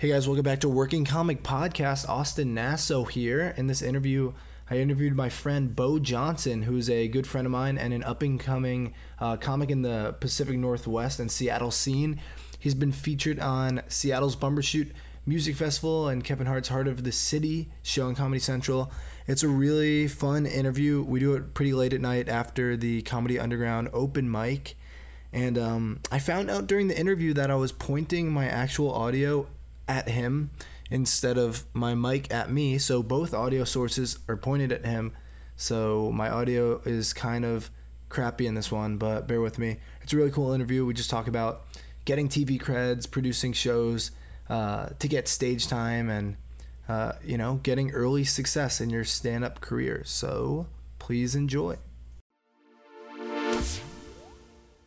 Hey guys, welcome back to Working Comic Podcast. Austin Nasso here. In this interview, I interviewed my friend Bo Johnson, who's a good friend of mine and an up and coming uh, comic in the Pacific Northwest and Seattle scene. He's been featured on Seattle's Bumbershoot Music Festival and Kevin Hart's Heart of the City show on Comedy Central. It's a really fun interview. We do it pretty late at night after the Comedy Underground open mic. And um, I found out during the interview that I was pointing my actual audio at him instead of my mic at me. So both audio sources are pointed at him. So my audio is kind of crappy in this one, but bear with me. It's a really cool interview. We just talk about getting TV creds, producing shows, uh, to get stage time, and uh, you know, getting early success in your stand-up career. So please enjoy.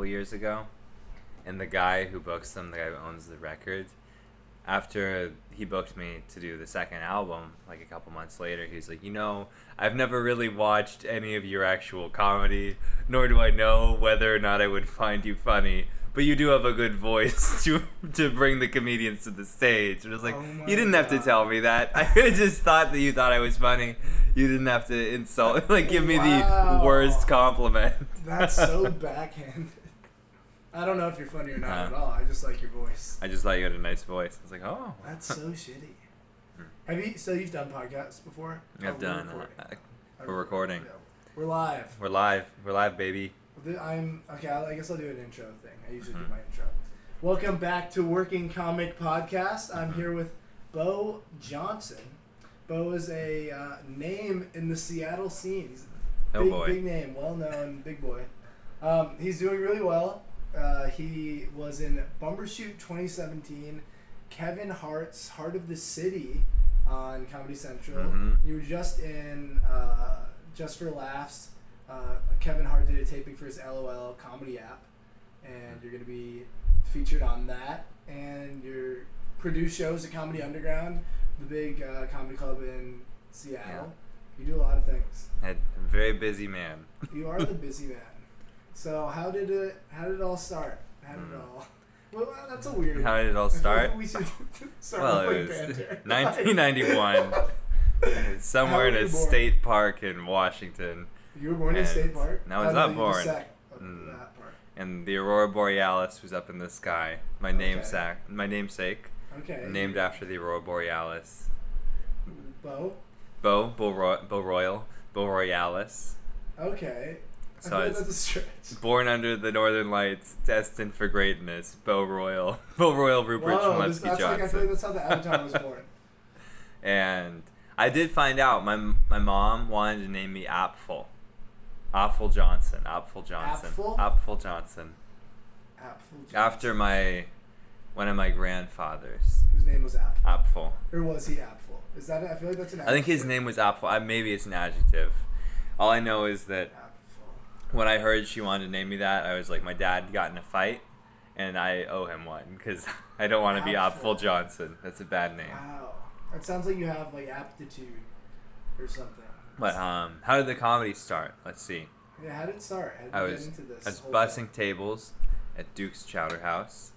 years ago, and the guy who books them, the guy who owns the records, after he booked me to do the second album, like a couple months later, he's like, you know, I've never really watched any of your actual comedy, nor do I know whether or not I would find you funny. But you do have a good voice to to bring the comedians to the stage. And I was like, Oh you didn't have to tell me that. I just thought that you thought I was funny. You didn't have to insult, like, give me Wow. the worst compliment. That's so backhanded. I don't know if you're funny or not Uh. at all. I just like your voice. I just thought you had a nice voice. I was like, oh. That's so shitty. Have you? So you've done podcasts before? I've Oh, we're done. recording. Uh, we're recording. Yeah. We're live. We're live. We're live, baby. I'm okay. I guess I'll do an intro thing. I usually Mhm. do my intro. Welcome back to Working Comic Podcast. I'm Mhm. here with Bo Johnson. Bo is a uh, name in the Seattle scene. He's a Oh big, boy. big name, well known, big boy. Um, he's doing really well. Uh, he was in Bumbershoot 2017, Kevin Hart's Heart of the City on Comedy Central. Mhm. You were just in uh, Just for Laughs. Uh, Kevin Hart did a taping for his LOL comedy app, and you're going to be featured on that. And you're produce shows at Comedy Underground, the big uh, comedy club in Seattle. You do a lot of things. I'm a very busy man. You are the busy man. So how did it? How did it all start? How did it Mm. all? Well, that's a weird. How did it all start? we should start Well, it was banter. 1991. Somewhere in a state park in Washington, You were born in State Park. no, I was not born. Mm. and the aurora borealis was up in the sky. My Okay. namesake, my namesake, Okay. named after the aurora borealis. Bo. Bo, Bo, Ro- Bo Royal, Bo Royalis. Okay. I So feel like it's that's a stretch. born under the northern lights, destined for greatness. Bo Royal, Bo Royal Rupert Chmelsky that's like I feel Johnson. like that's how the Avatar was born. And I did find out my my mom wanted to name me Apfel. Apfel Johnson. Apfel Johnson. Apfel? Apfel Johnson. Apfel. After my one of my grandfathers. Whose name was Apfel. Apfel. Or was he Apfel? Is that? I feel like that's an. I think his name was Apfel. I, maybe it's an adjective. All I know is that. When I heard she wanted to name me that, I was like, my dad got in a fight, and I owe him one because I don't want to be. Apfel Johnson. That's a bad name. Wow. That sounds like you have like aptitude or something. But um, how did the comedy start? Let's see. Yeah, how did it start? How did I was into this? I was bussing tables at Duke's Chowder House,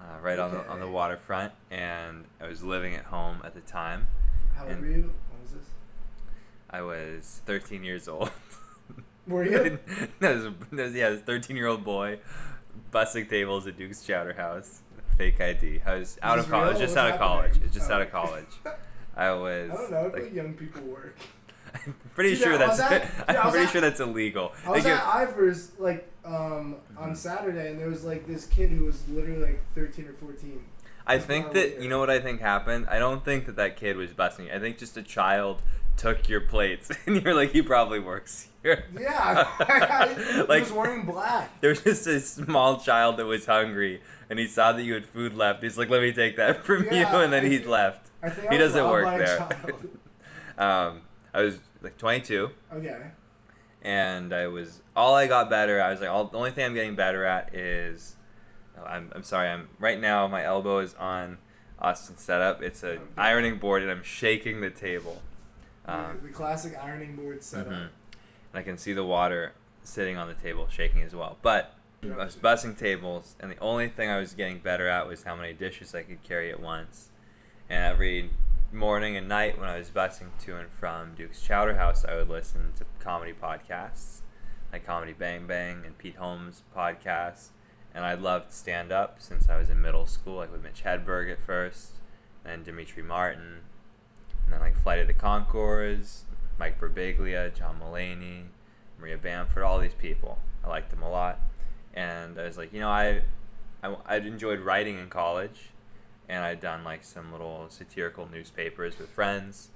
uh, right on the on the waterfront, and I was living at home at the time. How old were you? What was this? I was 13 years old. Were you? no, it was, it was- yeah, a 13 year old boy bussing tables at Duke's Chowder House. Fake ID. I was out Was of college. Just out of college. happening? Just Oh, out of college. I was. I don't know. Like- like young people work. I'm pretty Dude, sure that's. at- I'm pretty at- sure that's illegal. I was give- at Ivar's like um, on Mhm. Saturday, and there was like this kid who was literally like 13 or 14. I think that you know what I think happened. I don't think that that kid was busting. I think just a child took your plates, and you're like, he probably works here. Yeah, he Like- was wearing black. There was just a small child that was hungry, and he saw that you had food left. He's like, "Let me take that from Yeah, you," and then I he think- left. I think He doesn't work there. Um, I was like 22, okay. and I was all I got better. I was like, all, the only thing I'm getting better at is, oh, I'm, I'm sorry. I'm right now. My elbow is on Austin's setup. It's a Okay. ironing board, and I'm shaking the table. Um, the classic ironing board setup. mhm. And I can see the water sitting on the table, shaking as well. But I was bussing tables, and the only thing I was getting better at was how many dishes I could carry at once. And every morning and night when I was busing to and from Duke's Chowder House, I would listen to comedy podcasts like Comedy Bang Bang and Pete Holmes' podcast. And I loved stand up since I was in middle school, like with Mitch Hedberg at first, and Demetri Martin, and then like Flight of the Conchords, Mike Birbiglia, John Mulaney, Maria Bamford, all these people. I liked them a lot. And I was like, you know, I, I, I enjoyed writing in college and I'd done like some little satirical newspapers with friends,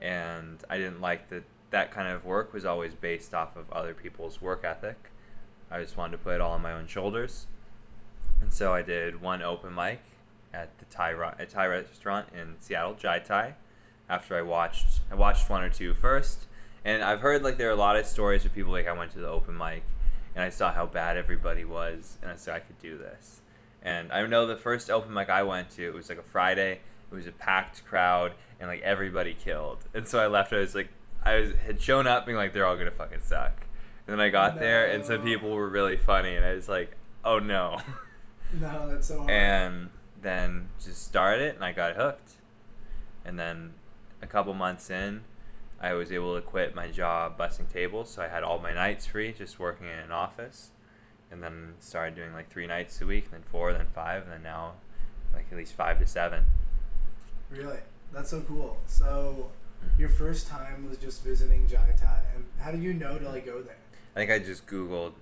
and I didn't like that that kind of work was always based off of other people's work ethic. I just wanted to put it all on my own shoulders, and so I did one open mic at the Thai a Thai restaurant in Seattle, Jai Thai. After I watched, I watched one or two first, and I've heard like there are a lot of stories of people like I went to the open mic, and I saw how bad everybody was, and I said I could do this and I know the first open mic I went to, it was like a Friday. It was a packed crowd, and like everybody killed. And so I left. I was like, I was, had shown up being like, they're all gonna fucking suck. And then I got no. there, and some people were really funny, and I was like, oh no. No, that's so hard. And then just started, it, and I got hooked. And then a couple months in, I was able to quit my job busing tables, so I had all my nights free, just working in an office and then started doing like three nights a week, then four, then five, and then now like at least five to seven. Really, that's so cool. So mm-hmm. your first time was just visiting Jai Thai, and how did you know to like go there? I think I just googled.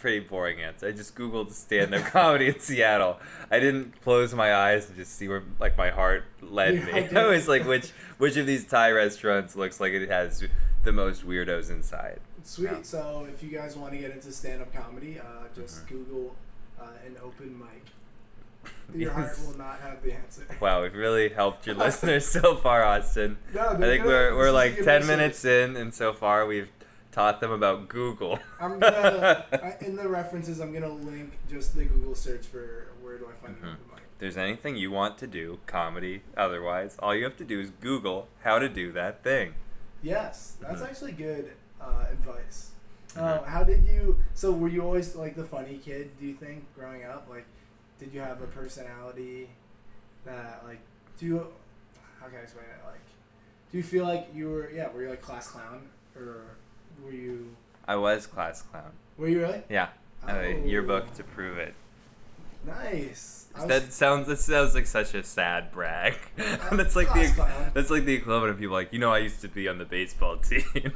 Pretty boring answer. I just googled stand-up comedy in Seattle. I didn't close my eyes and just see where like my heart led yeah, me. I, I was like, which which of these Thai restaurants looks like it has the most weirdos inside? Sweet. Yeah. So if you guys want to get into stand up comedy, uh, just mm-hmm. Google uh, an open mic. Your yes. heart will not have the answer. Wow, we've really helped your listeners so far, Austin. No, I think we're, we're like 10 minutes in, and so far we've taught them about Google. I'm gonna, I, in the references, I'm going to link just the Google search for where do I find mm-hmm. an open mic. There's anything you want to do, comedy, otherwise, all you have to do is Google how to do that thing. Yes, that's mm-hmm. actually good uh, advice. Uh, how did you? So were you always like the funny kid? Do you think growing up, like, did you have a personality that like? Do you? How can I explain it? Like, do you feel like you were? Yeah, were you like class clown or were you? I was class clown. Were you really? Yeah, I have a oh. yearbook to prove it. Nice. That sounds that sounds like such a sad brag. Uh, that's like the that's like the equivalent of people like you know I used to be on the baseball team.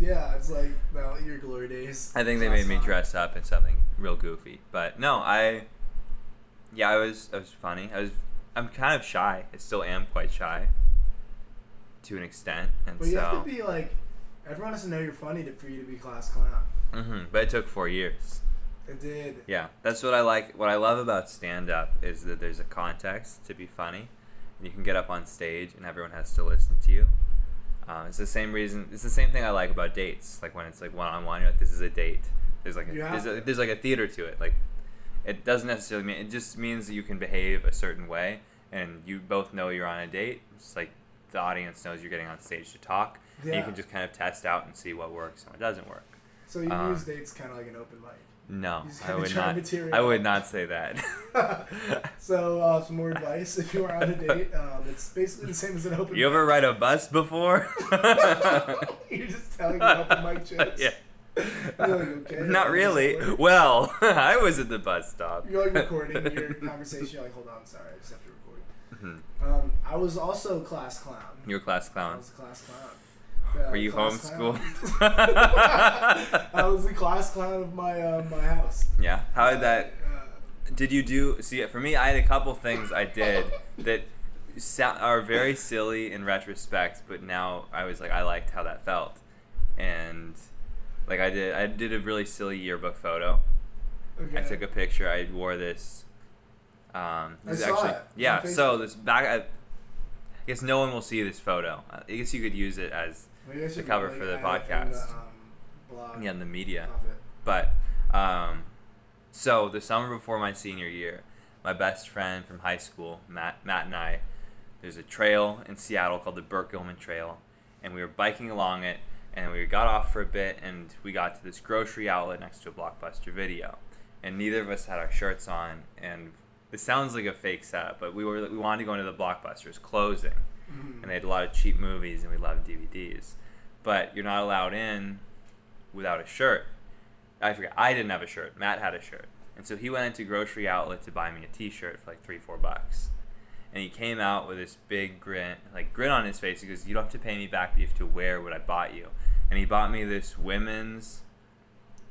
Yeah, it's like no, your glory days. I think they made me dress up in something real goofy, but no, I. Yeah, I was. I was funny. I was. I'm kind of shy. I still am quite shy. To an extent, and but so. you have to be like. Everyone has to know you're funny to, for you to be class clown. Mm-hmm. But it took four years. It did. Yeah, that's what I like. What I love about stand up is that there's a context to be funny, and you can get up on stage and everyone has to listen to you um, it's the same reason. It's the same thing I like about dates. Like when it's like one on one, you're like, this is a date. There's like a, there's, a, there's like a theater to it. Like it doesn't necessarily mean it just means that you can behave a certain way, and you both know you're on a date. It's like the audience knows you're getting on stage to talk. Yeah. You can just kind of test out and see what works and what doesn't work. So you um, use dates kind of like an open mic. No, I would not. Material. I would not say that. so, uh, some more advice: if you are on a date, um, it's basically the same as an open. Mic. You mic. ever ride a bus before? You're just telling me open mic jokes. Yeah. Like, okay, not really. Well, I was at the bus stop. You're like recording your conversation. You're like, hold on, sorry, I just have to record. Mm-hmm. Um, I was also class clown. You were class clown. I was class clown. Uh, Were you homeschooled? I was the class clown of my uh, my house. Yeah. How did that? Did you do? See, for me, I had a couple things I did that are very silly in retrospect, but now I was like, I liked how that felt, and like I did, I did a really silly yearbook photo. Okay. I took a picture. I wore this. Um, this I saw actually, it. Yeah. So this back. I, I guess no one will see this photo. I guess you could use it as the cover for the podcast. The, um, yeah, in the media. But um, so the summer before my senior year, my best friend from high school, Matt, Matt and I, there's a trail in Seattle called the Burke Gilman Trail, and we were biking along it, and we got off for a bit, and we got to this grocery outlet next to a Blockbuster Video, and neither of us had our shirts on, and This sounds like a fake setup, but we were we wanted to go into the blockbusters closing, Mhm. and they had a lot of cheap movies, and we loved DVDs. But you're not allowed in without a shirt. I forget. I didn't have a shirt. Matt had a shirt, and so he went into grocery outlet to buy me a T-shirt for like three, four bucks. And he came out with this big grin, like grin on his face. He goes, "You don't have to pay me back, but you have to wear what I bought you." And he bought me this women's.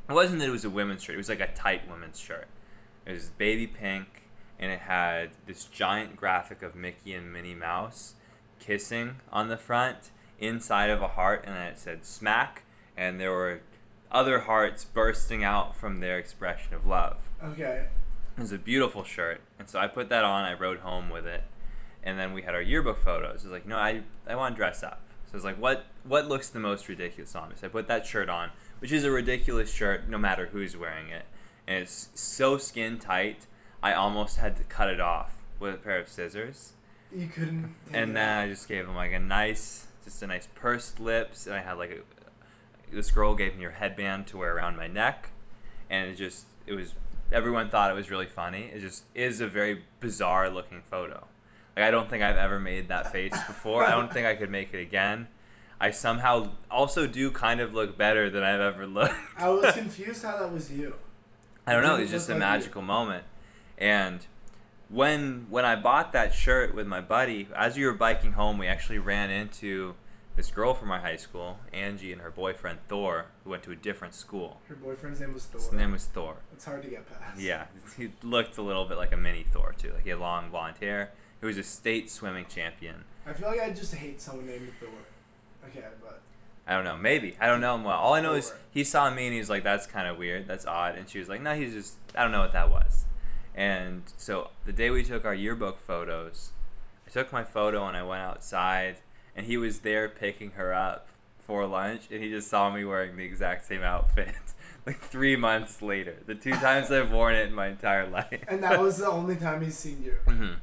It wasn't that it was a women's shirt. It was like a tight women's shirt. It was baby pink, and it had this giant graphic of Mickey and Minnie Mouse kissing on the front inside of a heart, and then it said "smack," and there were other hearts bursting out from their expression of love. Okay. It was a beautiful shirt, and so I put that on. I rode home with it, and then we had our yearbook photos. It was like, no, I I want to dress up. So it's like, what what looks the most ridiculous on me? So I put that shirt on, which is a ridiculous shirt, no matter who's wearing it, and it's so skin tight. I almost had to cut it off with a pair of scissors, You couldn't. and then uh, I just gave him like a nice, just a nice pursed lips, and I had like a. This girl gave me her headband to wear around my neck, and it just it was everyone thought it was really funny. It just is a very bizarre looking photo. Like I don't think I've ever made that face before. I don't think I could make it again. I somehow also do kind of look better than I've ever looked. I was confused how that was you. I don't know. Didn't It's just a look like you. magical moment. And when when I bought that shirt with my buddy, as we were biking home, we actually ran into this girl from our high school, Angie, and her boyfriend Thor, who went to a different school. Her boyfriend's name was Thor. His name was Thor. It's hard to get past. Yeah, he looked a little bit like a mini Thor too. Like he had long blonde hair. He was a state swimming champion. I feel like I just hate someone named Thor. Okay, but I don't know. Maybe I don't know him well. All I know is he saw me and he was like, "That's kind of weird. That's odd." And she was like, "No, he's just I don't know what that was." And so the day we took our yearbook photos, I took my photo and I went outside, and he was there picking her up for lunch, and he just saw me wearing the exact same outfit. Like three months later, the two times I've worn it in my entire life. and that was the only time he's seen you. hmm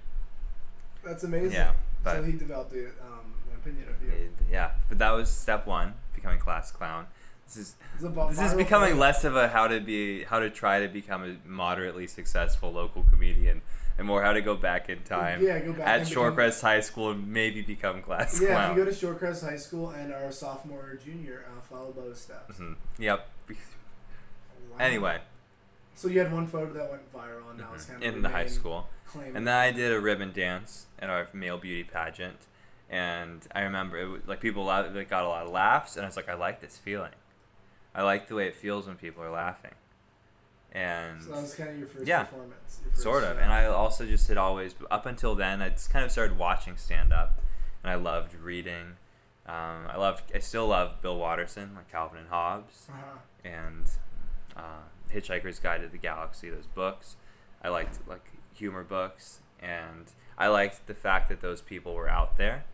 That's amazing. Yeah, so he developed a, um, an opinion of you. yeah, but that was step one, becoming class clown. This is It's a bu- this is becoming less of a how to be how to try to become a moderately successful local comedian and more how to go back in time Yeah, go back at Shorecrest High School and maybe become class Yeah, clown. if you go to Shorecrest High School and are a sophomore or junior, uh, follow those steps. Mhm. Yep. Wow. Anyway, So you had one photo that went viral, and it's mhm, kind of in the high school, claimed. and then I did a ribbon dance at our male beauty pageant, and I remember it was, like people like, got a lot of laughs, and I was like, I like this feeling. I like the way it feels when people are laughing, and So that was kind of your first Yeah. performance. first sort of show. and i also just had always up until then i just kind of started watching stand up and i loved reading um, i loved i still love bill watterson like calvin and hobbes Uh-huh. and uh, hitchhiker's guide to the galaxy those books i liked like humor books and i liked the fact that those people were out there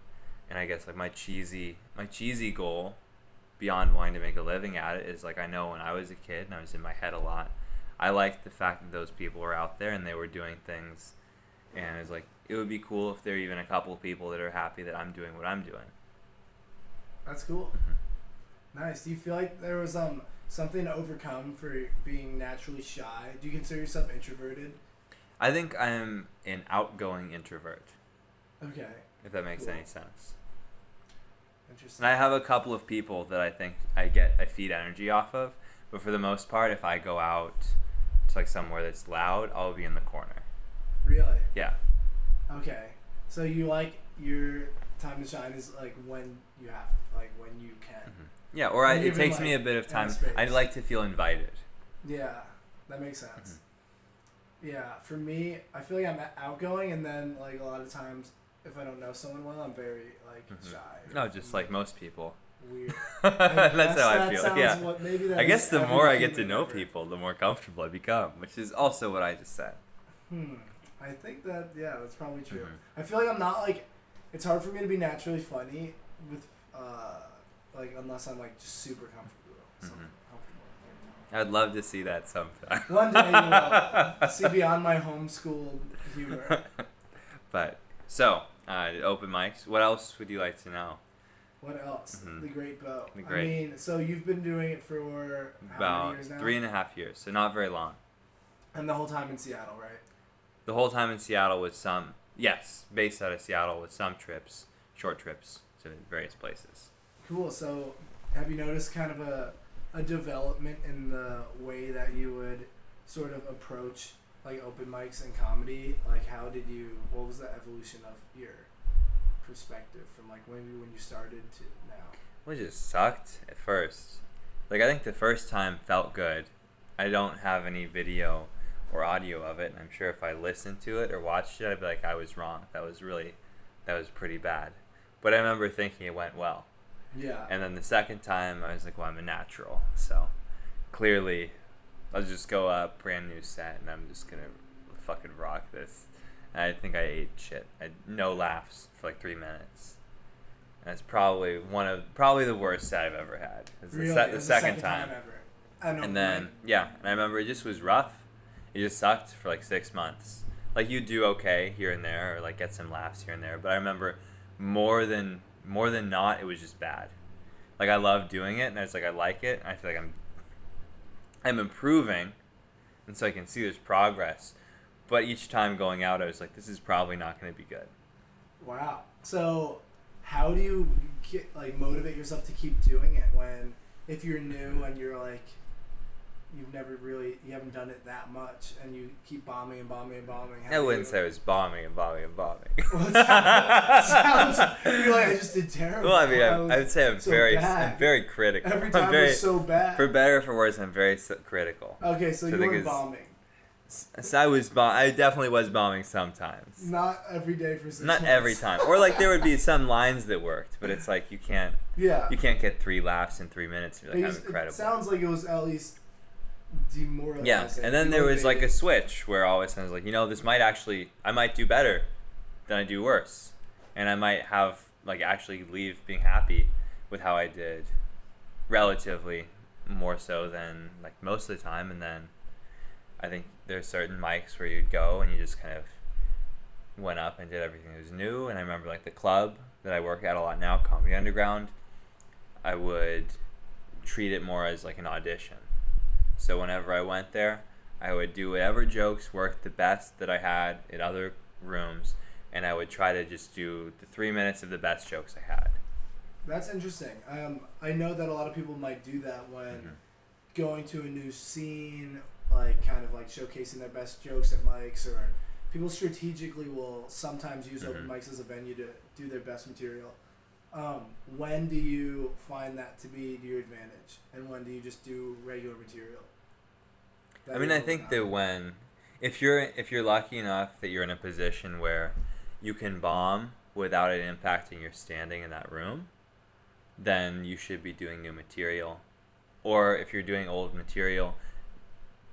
and i guess like my cheesy my cheesy goal beyond wanting to make a living at it is like i know when i was a kid and i was in my head a lot I liked the fact that those people were out there and they were doing things, and it's like it would be cool if there are even a couple of people that are happy that I'm doing what I'm doing. That's cool. Mhm. Nice. Do you feel like there was um something to overcome for being naturally shy? Do you consider yourself introverted? I think I'm an outgoing introvert, Okay. if that makes Cool. any sense. Interesting. And I have a couple of people that I think I get I feed energy off of, but for the most part, if I go out to like somewhere that's loud, I'll be in the corner. Really? Yeah. Okay. So you like your time to shine is like when you have, like when you can. Mhm. Yeah, or I, it takes me a bit of time. I'd like to feel invited. Yeah, that makes sense. Mm-hmm. Yeah, for me, I feel like I'm outgoing, and then like a lot of times, if I don't know someone well, I'm very like Mhm. shy. No, just like most people. weird. That's how I feel. Yeah. What, I guess the more I get to know ever. people, the more comfortable I become, which is also what I just said. Hmm. I think that yeah, that's probably true. Mhm. I feel like I'm not like. It's hard for me to be naturally funny with uh like unless I'm like just super comfortable. So Mhm. comfortable. I'd love to see that sometime. One day you will see beyond my homeschooled humor. but so uh, the open mics. What else would you like to know? What else? Mhm. The Great Bo. The Great. I mean, so you've been doing it for how many About years now? three and a half years, so not very long. And the whole time in Seattle, right? the whole time in Seattle with some yes, based out of Seattle with some trips, short trips to various places. Cool. So, have you noticed kind of a a development in the way that you would sort of approach like open mics and comedy? Like, how did you? What was the evolution of your perspective from like when you when you started to now? Well, it just sucked at first. Like I think the first time felt good. I don't have any video or audio of it, and I'm sure if I listened to it or watched it, I'd be like, I was wrong. That was really, that was pretty bad. But I remember thinking it went well. Yeah. And then the second time, I was like, well, I'm a natural, so clearly, I'll just go up, brand new set, and I'm just gonna fucking rock this. And I think I ate shit. I no laughs for like three minutes. And that's probably one of probably the worst set I've ever had. It's really? the, se- It the was second, time. ever. I know. And then yeah, and I remember it just was rough. It just sucked for like six months. Like you do okay here and there, or like get some laughs here and there. But I remember more than more than not, it was just bad. Like I love doing it, and I was like I like it. And I feel like I'm I'm improving, and so I can see there's progress. But each time going out, I was like, this is probably not going to be good. Wow. So, how do you get like motivate yourself to keep doing it when if you're new and you're like you've never really you haven't done it that much and you keep bombing and bombing and bombing? How I wouldn't you- say it was bombing and bombing and bombing. Well, it sounds, sounds like I just did terrible. well, I mean, I I'm, was I would say I'm so very, bad. I'm very critical. every I'm time very, was so bad. for better or for worse, I'm very critical. okay, so so you were bombing, So I was, bom- I definitely was bombing sometimes. not every day for six Not months. every time, or like there would be some lines that worked, but it's like you can't, Yeah. you can't get three laughs in three minutes. You're like, It I'm incredible. It sounds like it was at least demoralizing. Yeah, and then there was like a switch where all of a sudden I was like, you know, this might actually, I might do better than I do worse, and I might have like actually leave being happy with how I did, relatively more so than like most of the time, and then I think there's certain mics where you'd go and you just kind of went up and did everything that was new, and I remember like the club that I work at a lot now, Comedy Underground, I would treat it more as like an audition. So whenever I went there, I would do whatever jokes worked the best that I had in other rooms, and I would try to just do the three minutes of the best jokes I had. That's interesting. Um, I know that a lot of people might do that when Mhm. going to a new scene, like kind of like showcasing their best jokes at mics, or people strategically will sometimes use open Mhm. mics as a venue to do their best material. Um, when do you find that to be to your advantage, and when do you just do regular material? I mean, I think that when if you're if you're lucky enough that you're in a position where you can bomb without it impacting your standing in that room, then you should be doing new material. Or if you're doing old material,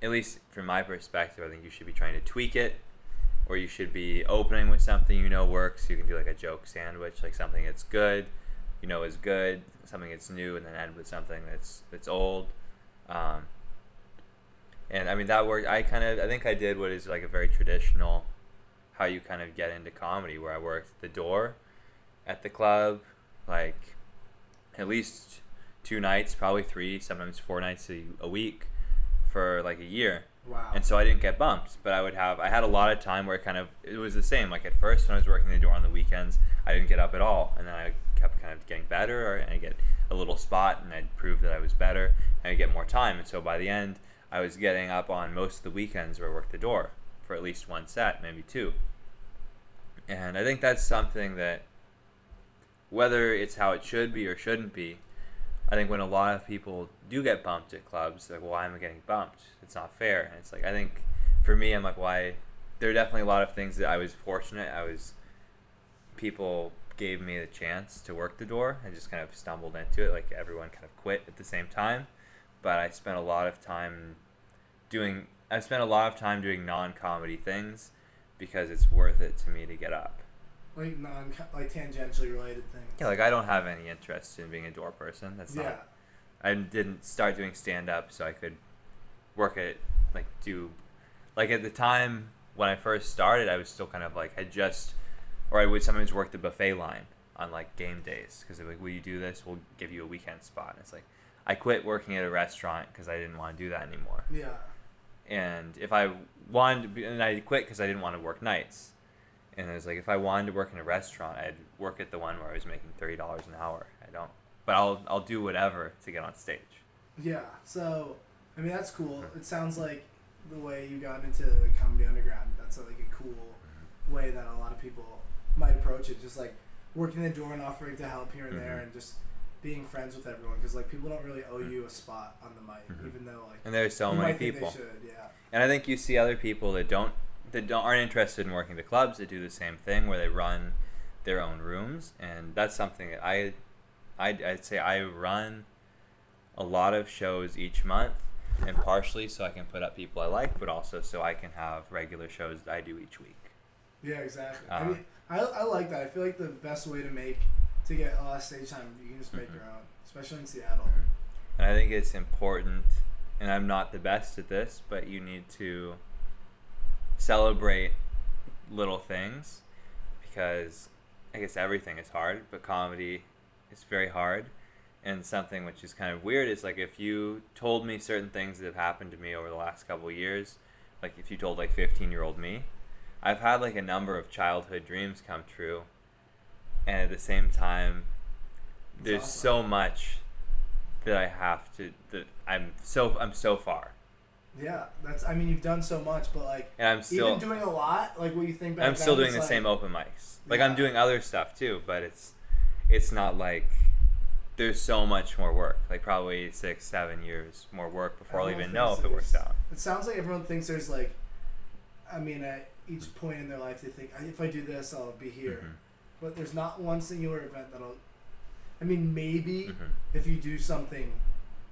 at least from my perspective, I think you should be trying to tweak it, or you should be opening with something you know works. You can do like a joke sandwich, like something that's good, you know is good, something that's new, and then end with something that's that's old. Um, and I mean that worked. I kind of I think I did what is like a very traditional, how you kind of get into comedy, where I worked the door, at the club, like, at least two nights, probably three, sometimes four nights a, a week, for like a year. wow. And so I didn't get bumped, but I would have I had a lot of time where it kind of it was the same. Like at first when I was working the door on the weekends, I didn't get up at all, and then I kept kind of getting better, or and I get a little spot, and I'd prove that I was better, and I get more time. And so by the end, I was getting up on most of the weekends where I worked the door for at least one set, maybe two. And I think that's something that, whether it's how it should be or shouldn't be, I think when a lot of people do get bumped at clubs, like, why am I getting bumped? It's not fair. And it's like, I think for me, I'm like, why? There are definitely a lot of things that I was fortunate. I was, people gave me the chance to work the door. and just kind of stumbled into it. Like everyone kind of quit at the same time. But I spent a lot of time doing, I spent a lot of time doing non comedy things because it's worth it to me to get up. like non like tangentially related things. Yeah, like I don't have any interest in being a door person. That's yeah. not I didn't start doing stand up so I could work at like do like at the time when I first started I was still kind of like I just or I would sometimes work the buffet line on like game days because they're like will you do this we'll give you a weekend spot and it's like I quit working at a restaurant because I didn't want to do that anymore Yeah. and if I wanted to be, and I quit because I didn't want to work nights. And it was like if I wanted to work in a restaurant, I'd work at the one where I was making thirty dollars an hour. I don't, but I'll I'll do whatever to get on stage. Yeah. So, I mean, that's cool. Mm-hmm. It sounds like the way you got into the comedy underground. That's like a cool Mm-hmm. way that a lot of people might approach it. Just like working the door and offering to help here and there, Mhm. and just being friends with everyone. Because like people don't really owe Mhm. you a spot on the mic, Mhm. even though like And there's so many people. Should. Yeah. And I think you see other people that don't that don't aren't interested in working the clubs that do the same thing where they run their own rooms, and that's something that I, I'd, I'd say I run a lot of shows each month, and partially so I can put up people I like, but also so I can have regular shows that I do each week. Yeah, exactly. I Uh, mean, I, I like that. I feel like the best way to make to get a lot of stage time, you can just make Mhm. your own, especially in Seattle. And I think it's important, and I'm not the best at this, but you need to celebrate little things because I guess everything is hard, but comedy is very hard. And something which is kind of weird is like if you told me certain things that have happened to me over the last couple of years, like if you told like 15 year old me, I've had like a number of childhood dreams come true. And at the same time, there's awesome. so much that I have to that I'm so I'm so far, Yeah, that's. I mean, you've done so much, but like and I'm still even doing a lot, like what you think back. I'm still doing the it's same open mics. Like I'm doing other stuff too, but it's it's not like there's so much more work. Like probably six, seven years more work before I'll even know if it works out. It sounds like everyone thinks there's like, I mean, at each point in their life, they think if I do this, I'll be here. Mhm, But there's not one singular event that'll. I mean, maybe mhm. if you do something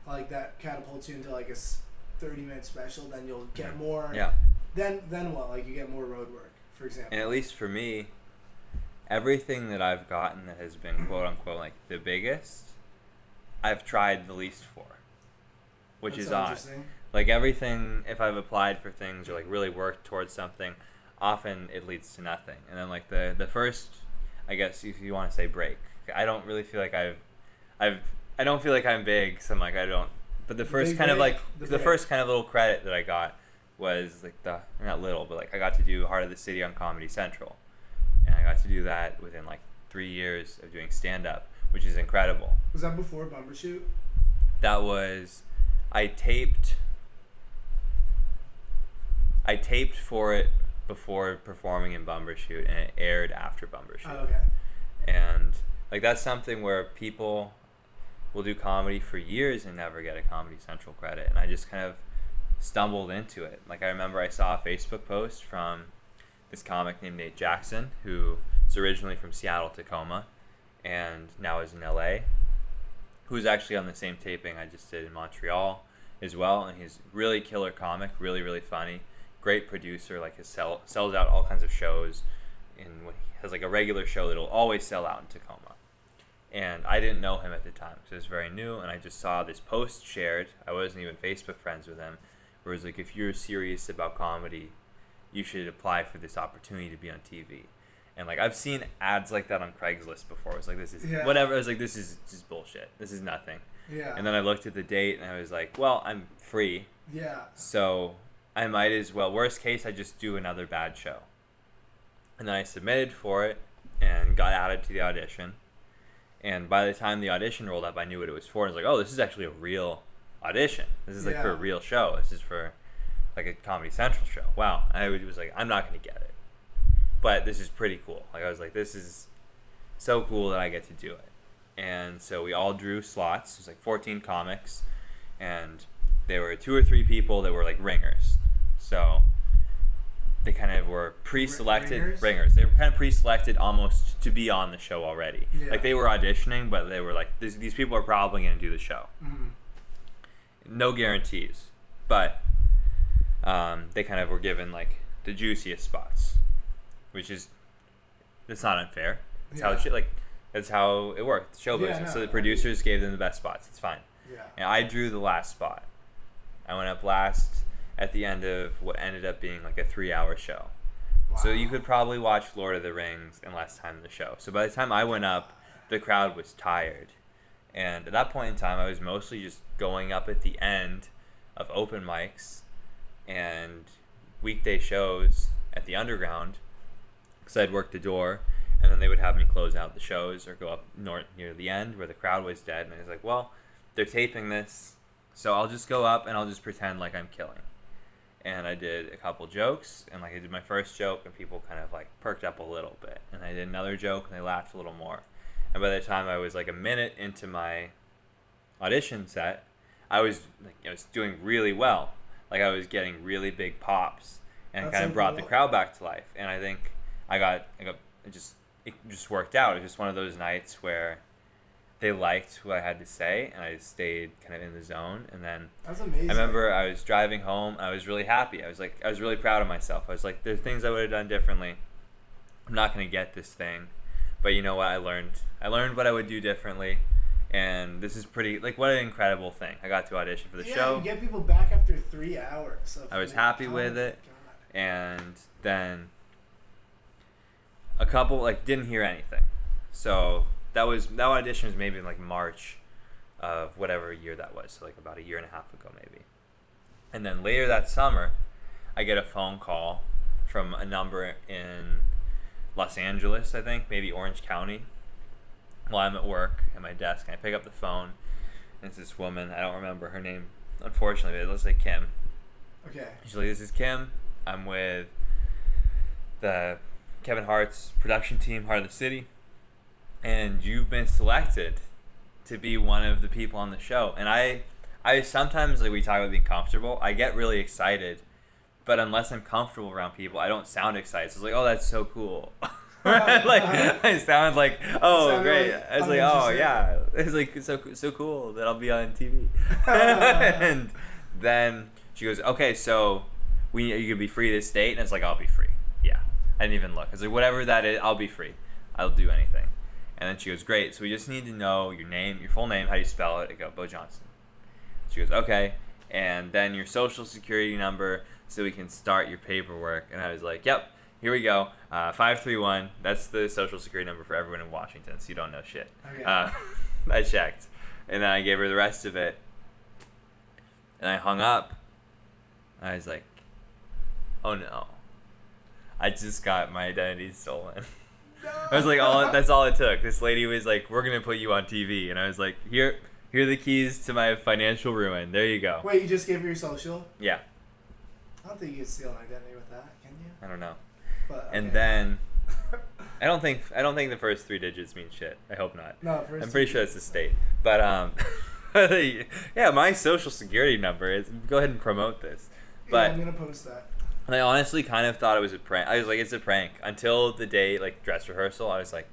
like that catapults you into like a s- 30 minute special, then you'll get more. Yeah, Then then what? Like you get more road work, for example. and at least for me, everything that I've gotten that has been quote unquote like the biggest, I've tried the least for, which That's is so odd. interesting. like everything if i've applied for things or like really worked towards something often it leads to nothing and then like the the first i guess if you want to say break. I don't really feel like i've i've i don't feel like i'm big so i'm like i don't but the first Big kind of like the the, first kind of little credit that i got was like the not little but like i got to do heart of the city on comedy central. And i got to do that within like three years of doing stand up which is incredible. Was that before Bumbershoot? that was I taped I taped for it before performing in Bumbershoot and it aired after Bumbershoot. Oh, okay. And like that's something where people will do comedy for years and never get a Comedy Central credit and I just kind of stumbled into it. Like I remember I saw a Facebook post from this comic named Nate Jackson who is originally from Seattle, Tacoma and now is in LA who's actually on the same taping I just did in Montreal as well, and he's really killer comic, really really funny, great producer. Like his sell sells out all kinds of shows, and he has like a regular show that'll always sell out in Tacoma. And I didn't know him at the time, so it was very new, and I just saw this post shared. I wasn't even Facebook friends with him, where it's like, if you're serious about comedy, you should apply for this opportunity to be on TV. And like I've seen ads like that on Craigslist before. It's like this is Yeah. whatever. I was like, this is just bullshit. This is nothing. Yeah. And then I looked at the date and I was like, well, I'm free, yeah. so I might as well. Worst case, I just do another bad show. And then I submitted for it and got added to the audition. And by the time the audition rolled up, I knew what it was for. I was like, oh, this is actually a real audition. This is like for a real show. This is for like a Comedy Central show. Wow. I was like, I'm not going to get it. But this is pretty cool. Like, I was like, this is so cool that I get to do it. And so we all drew slots. It was like 14 comics. And there were two or three people that were like ringers. So they kind of were pre-selected ringers? ringers. They were kind of pre-selected almost to be on the show already. Yeah. Like they were auditioning, but they were like, these, these people are probably going to do the show. Mhm. No guarantees, but um, they kind of were given like the juiciest spots, which is that's not unfair. That's how Yeah. it should like. That's how it worked. Show Yeah, business. no, so the producers gave them the best spots. It's fine. Yeah. And I drew the last spot. I went up last at the end of what ended up being like a three-hour show. So you could probably watch Lord of the Rings in less time than the show. So by the time I went up, the crowd was tired. And at that point in time, I was mostly just going up at the end of open mics and weekday shows at the underground because I'd work the door, and then they would have me close out the shows or go up north near the end where the crowd was dead. And I was like, well, they're taping this, so I'll just go up and I'll just pretend like I'm killing. And I did a couple jokes, and like I did my first joke, and people kind of like perked up a little bit. And I did another joke, and they laughed a little more. And by the time I was like a minute into my audition set, I was like I was doing really well. Like I was getting really big pops, and That's kind of brought the crowd back to life. And I think I got I got it just it just worked out. It was just one of those nights where they liked what I had to say, and I stayed kind of in the zone. And then That's amazing. I remember I was driving home. I was really happy. I was like, I was really proud of myself. I was like, there's things I would have done differently. I'm not gonna get this thing, but you know what? I learned. I learned what I would do differently, and this is pretty. Like, what an incredible thing! I got to audition for the yeah, show, You get people back after three hours. I was happy oh with it. God. and then a couple like didn't hear anything. So that was that audition was maybe in like March of whatever year that was, so like about a year and a half ago maybe. And then later that summer, I get a phone call from a number in Los Angeles, I think, maybe Orange County. While I'm at work at my desk, and I pick up the phone, and it's this woman. I don't remember her name, unfortunately, but it looks like Kim. Okay. She's like, "This is Kim. I'm with the Kevin Hart's production team, Heart of the City, and you've been selected to be one of the people on the show." And I, I sometimes like we talk about being comfortable. I get really excited, but unless I'm comfortable around people, I don't sound excited. So it's like, "Oh, that's so cool." like I sound like, "Oh, great!" really I was like, "Oh yeah." It's like so so cool that I'll be on TV. and then she goes, "Okay, so we you can be free this date," and it's like, "I'll be free." Yeah, I didn't even look. I was like, "Whatever that is, I'll be free. I'll do anything." And then she goes, "Great. So we just need to know your name, your full name, how you spell it?" I go, "Bo Johnson." She goes, "Okay," and then your social security number so we can start your paperwork. And I was like, "Yep." Here we go. Uh, five three one. That's the social security number for everyone in Washington. So you don't know shit. Okay. Uh, I checked, and then I gave her the rest of it, and I hung up. I was like, "Oh no, I just got my identity stolen." I was like, "All that's all it took." This lady was like, "We're gonna put you on TV," and I was like, "Here, here are the keys to my financial ruin. There you go." Wait, you just gave her your social? Yeah, I don't think you can steal an identity with that, can you? I don't know. But, And then I don't think I don't think the first three digits mean shit. I hope not. no, first I'm pretty sure it's the state. But um, yeah, my social security number is. Go ahead and promote this. yeah, But I'm gonna post that. And I honestly kind of thought it was a prank. I was like, it's a prank. Until the day like dress rehearsal, I was like,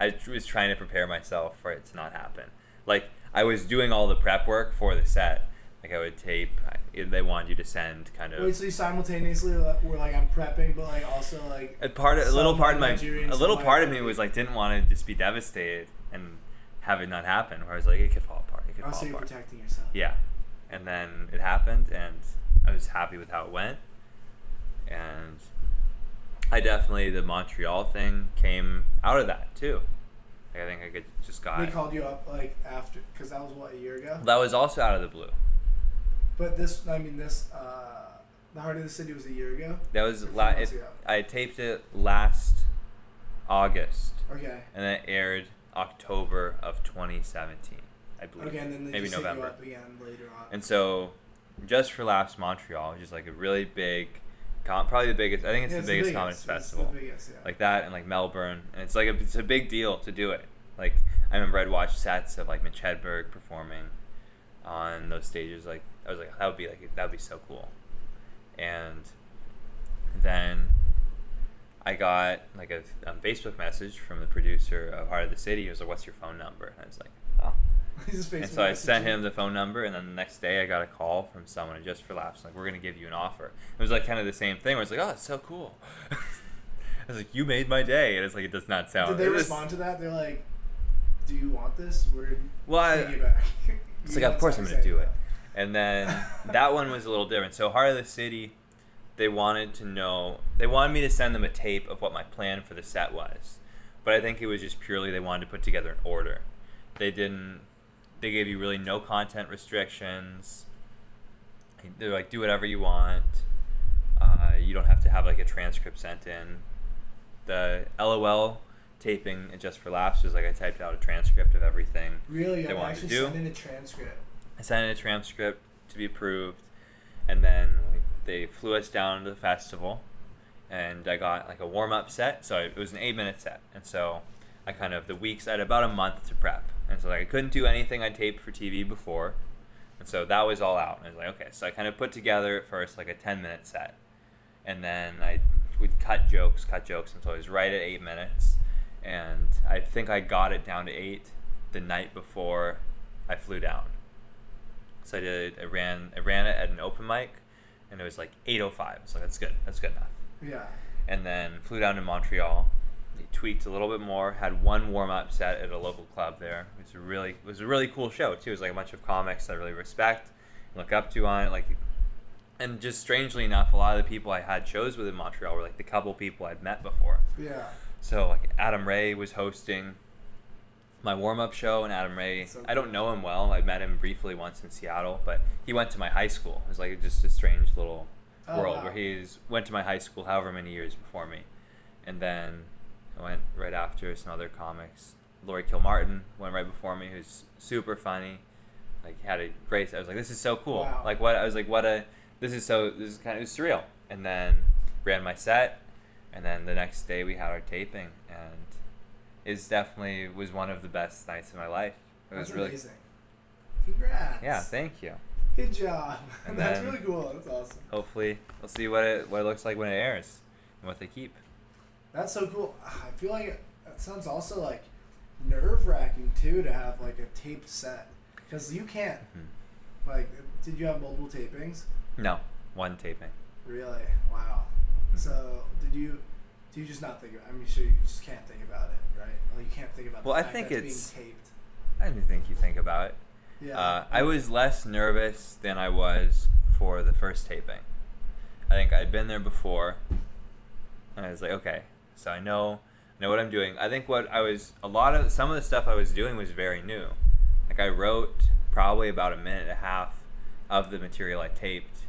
I was trying to prepare myself for it to not happen. Like I was doing all the prep work for the set. Like I would tape. I- They wanted you to send kind of. Wait, so you simultaneously were like I'm prepping, but like also like a part, of, a little part of my, Nigerian, a little part of me was like didn't want to just be devastated and have it not happen. Where I was like, it could fall apart. It could oh, fall so you're apart. protecting yourself. Yeah, and then it happened, and I was happy with how it went. And I definitely the Montreal thing came out of that too. Like, I think I could just got. They called you up like after, because that was what a year ago. that was also out of the blue. But this, I mean, this, uh, the heart of the city was a year ago. That was Or a few la- it. I taped it last August, Okay. and then it aired October of 2017, I believe. Okay, and then they maybe November. you up again later on. And so, just for Laughs Montreal, which is like a really big, com- probably the biggest. I think it's Yeah, the biggest comedy It's festival, the biggest, yeah. like that, and like Melbourne, and it's like a, it's a big deal to do it. Like I remember I'd watch sets of like Mitch Hedberg performing on those stages. Like I was like, that would be like that would be so cool. And then I got like a um, Facebook message from the producer of Heart of the City. He was like, "What's your phone number?" And I was like, "Oh." And so I sent him the phone number, and then the next day I got a call from someone just for laughs, like, we're going to give you an offer. It was like kind of the same thing where it's like, oh, it's so cool. I was like, you made my day. And it's like, it does not sound. Did they respond to that? They're like, "Do you want this? We're Well, I- taking it back." It's like, of course I'm going to do it. And then that one was a little different. So, Heart of the City, they wanted to know, they wanted me to send them a tape of what my plan for the set was. But I think it was just purely they wanted to put together an order. They didn't, they gave you really no content restrictions. they're like do whatever you want. Uh, you don't have to have like a transcript sent in. The LOL taping and just for laughs was like I typed out a transcript of everything. Really, They I'm wanted to actually do? sending a transcript. I sent in a transcript to be approved, and then they flew us down to the festival, and I got like a warm up set. So it was an eight minute set, and so I kind of the weeks I had about a month to prep, and so like I couldn't do anything I taped for TV before, and so that was all out. And I was like, okay, so I kind of put together at first like a ten minute set, and then I would cut jokes, cut jokes until I was right at eight minutes, and I think I got it down to eight the night before I flew down. So I did. I ran. I ran it at an open mic, and it was like 8:05. So that's good. That's good enough. Yeah. And then flew down to Montreal. They tweaked a little bit more. Had one warm up set at a local club there. It was a really it was a really cool show too. It was like a bunch of comics that I really respect, and look up to on it. Like, and just strangely enough, a lot of the people I had shows with in Montreal were like the couple people I'd met before. Yeah. So like Adam Ray was hosting my warm up show, and Adam Ray, So I don't know him well. I met him briefly once in Seattle, but he went to my high school. It was like just a strange little Oh, world wow. where he's went to my high school however many years before me, and then I went right after some other comics. Laurie Kilmartin went right before me, who's super funny. Like had a great. I was like, this is so cool. Wow. Like what I was like, what a. This is so. This is kind of it was surreal. And then ran my set, and then the next day we had our taping, and it's definitely was one of the best nights of my life. It was That's really. amazing. Congrats. Yeah, thank you. Good job. And That's really cool. That's awesome. Hopefully, we'll see what it what it looks like when it airs, and what they keep. That's so cool. I feel like it, that sounds also like nerve wracking too to have like a taped set because you can't Mhm. like. Did you have multiple tapings? No, one taping. Really? Wow. Mhm. So did you? Do you just not think? I mean, sure you just can't think about it, right? Like you can't think about. Well, the I think that it's- being taped. I didn't think you think about it. Yeah. Uh, I was less nervous than I was for the first taping. I think I'd been there before, and I was like, okay, so I know, know what I'm doing. I think what I was, a lot of some of the stuff I was doing was very new. Like I wrote probably about a minute and a half of the material I taped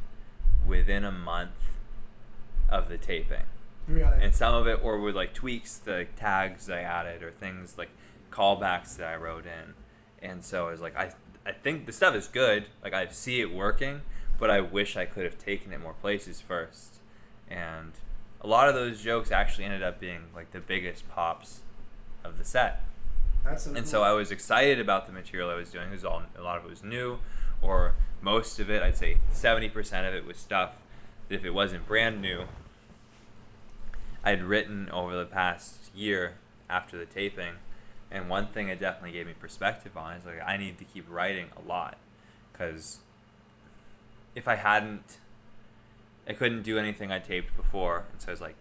within a month of the taping Really. and some of it were with like tweaks, the tags I added, or things like callbacks that I wrote in. And so I was like, I, I think the stuff is good. Like I see it working, but I wish I could have taken it more places first. And a lot of those jokes actually ended up being like the biggest pops of the set. That's so And cool. so I was excited about the material I was doing. It was all a lot of it was new, or most of it, I'd say seventy percent of it was stuff that if it wasn't brand new, I'd written over the past year after the taping. And one thing it definitely gave me perspective on is like I need to keep writing a lot, because if I hadn't, I couldn't do anything I taped before. And so I was like,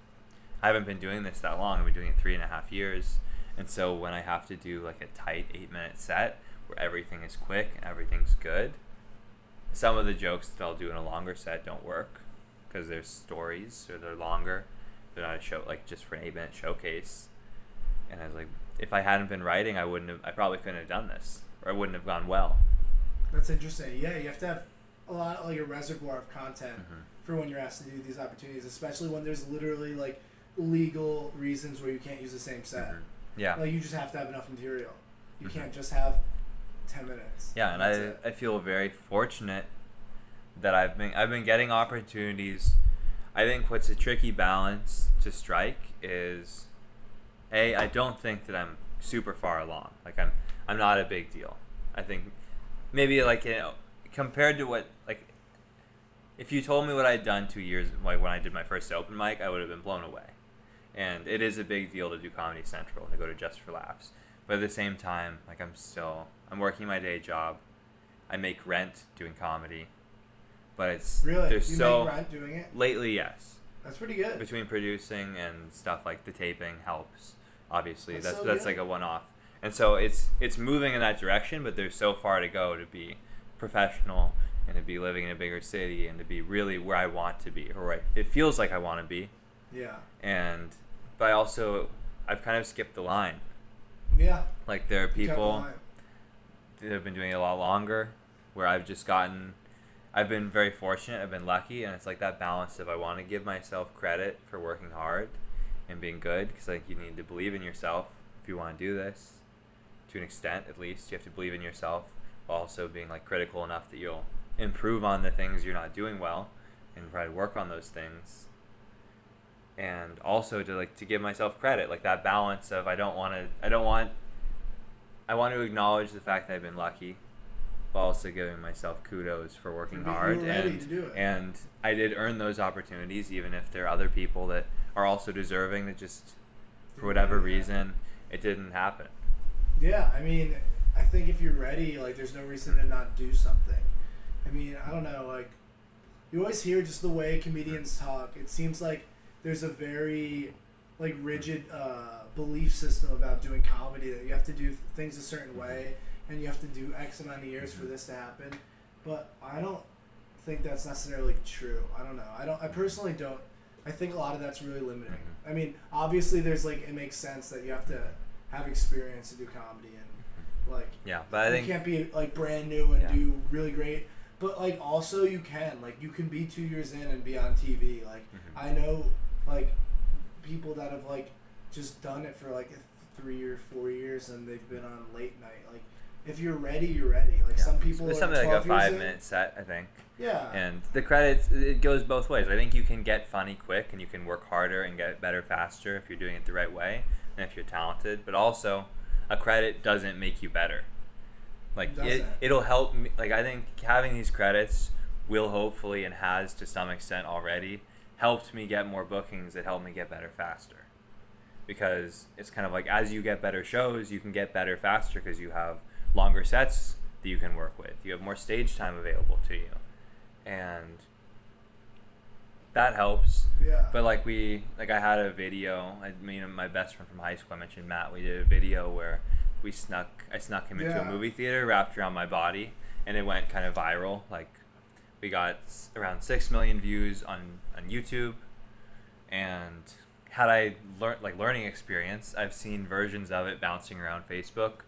I haven't been doing this that long. I've been doing it three and a half years. And so when I have to do like a tight eight minute set where everything is quick and everything's good, some of the jokes that I'll do in a longer set don't work because they're stories or they're longer. They're not a show like just for an eight minute showcase. And I was like, if I hadn't been writing, I wouldn't have. I probably couldn't have done this, or I wouldn't have gone well. That's interesting. Yeah, you have to have a lot like a reservoir of content Mhm. For when you're asked to do these opportunities, especially when there's literally like legal reasons where you can't use the same set. Mhm. Yeah. Like you just have to have enough material. You Mhm. can't just have ten minutes. Yeah, and That's I, it. I feel very fortunate that I've been I've been getting opportunities. I think what's a tricky balance to strike is a I don't think that I'm super far along. Like I'm I'm not a big deal. I think maybe like you know compared to what like if you told me what I'd done two years like when I did my first open mic, I would have been blown away. And it is a big deal to do Comedy Central and to go to Just for Laughs. But at the same time, like I'm still I'm working my day job. I make rent doing comedy. But it's Really, there's you so make rent doing it. lately yes. That's pretty good. Between producing and stuff like the taping helps. Obviously. That's That's so that's, like a one off. And so it's it's moving in that direction, but there's so far to go to be professional and to be living in a bigger city and to be really where I want to be or where I, it feels like I want to be. Yeah. And but I also I've kind of skipped the line. Yeah. Like there are people that have been doing it a lot longer, where I've just gotten I've been very fortunate. I've been lucky, and it's like that balance of I want to give myself credit for working hard and being good, because like you need to believe in yourself if you want to do this. To an extent, at least, you have to believe in yourself, while also being like critical enough that you'll improve on the things you're not doing well, and try to work on those things. And also to like to give myself credit, like that balance of I don't want to, I don't want, I want to acknowledge the fact that I've been lucky while also giving myself kudos for working hard and to do it. and I did earn those opportunities even if there are other people that are also deserving that just for whatever reason it didn't happen. Yeah, I mean, I think if you're ready, like, there's no reason to not do something. I mean, I don't know, like, you always hear just the way comedians talk. It seems like there's a very, like, rigid uh, belief system about doing comedy that you have to do things a certain way and you have to do X amount of years for this to happen. But I don't think that's necessarily true. I don't know. I don't. I personally don't. I think a lot of that's really limiting. Mhm. I mean, obviously, there's like it makes sense that you have to have experience to do comedy and like Yeah, but I think you can't be like brand new and Yeah. do really great. But like also you can like you can be two years in and be on TV. Like Mhm. I know like people that have like just done it for like three or four years and they've been on late night. Like if you're ready, you're ready. Like yeah. some people it's are something like a 12 years five in. minute set, I think. Yeah. And the credits, it goes both ways. I think you can get funny quick and you can work harder and get better faster if you're doing it the right way and if you're talented. But also, a credit doesn't make you better. Like, It it, it'll help me. Like, I think having these credits will hopefully and has to some extent already helped me get more bookings that helped me get better faster. Because it's kind of like as you get better shows, you can get better faster because you have longer sets that you can work with. You have more stage time available to you and that helps. yeah. But like we, like I had a video. I mean, my best friend from high school. I mentioned Matt. We did a video where we snuck. I snuck him into Yeah. a movie theater wrapped around my body, and it went kind of viral. Like we got around six million views on on YouTube, and had I learned like learning experience, I've seen versions of it bouncing around Facebook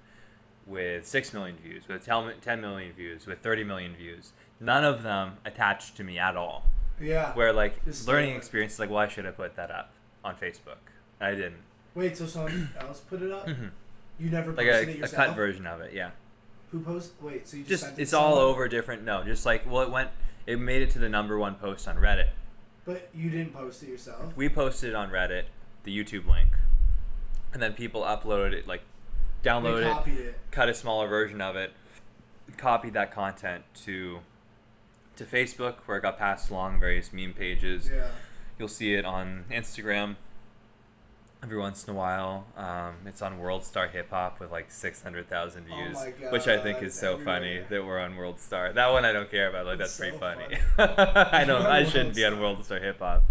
with 6 million views, with 10 10 million views, with 30 million views. None of them attached to me at all. yeah. Where like Just learning experience is like, why should I put that up on Facebook. I didn't. Wait, so someone else put it up? Mhm. You never like posted a, it a yourself? cut version of it, yeah. Who post? Wait, so you just, Just sent it it's all over different. No, just like well, it went. It made it to the number one post on Reddit. But you didn't post it yourself. We posted it on Reddit, the YouTube link, and then people uploaded it, like downloaded it, it. cut a smaller version of it, copied that content to to Facebook, where it got passed along various meme pages. Yeah. You'll see it on Instagram every once in a while. Um, it's on World Star Hip Hop with like 600,000 Oh views, my which I think is so funny that we're on World Star. That one I don't care about. Like that's pretty funny. funny. I don't. I shouldn't be on World Star Hip Hop.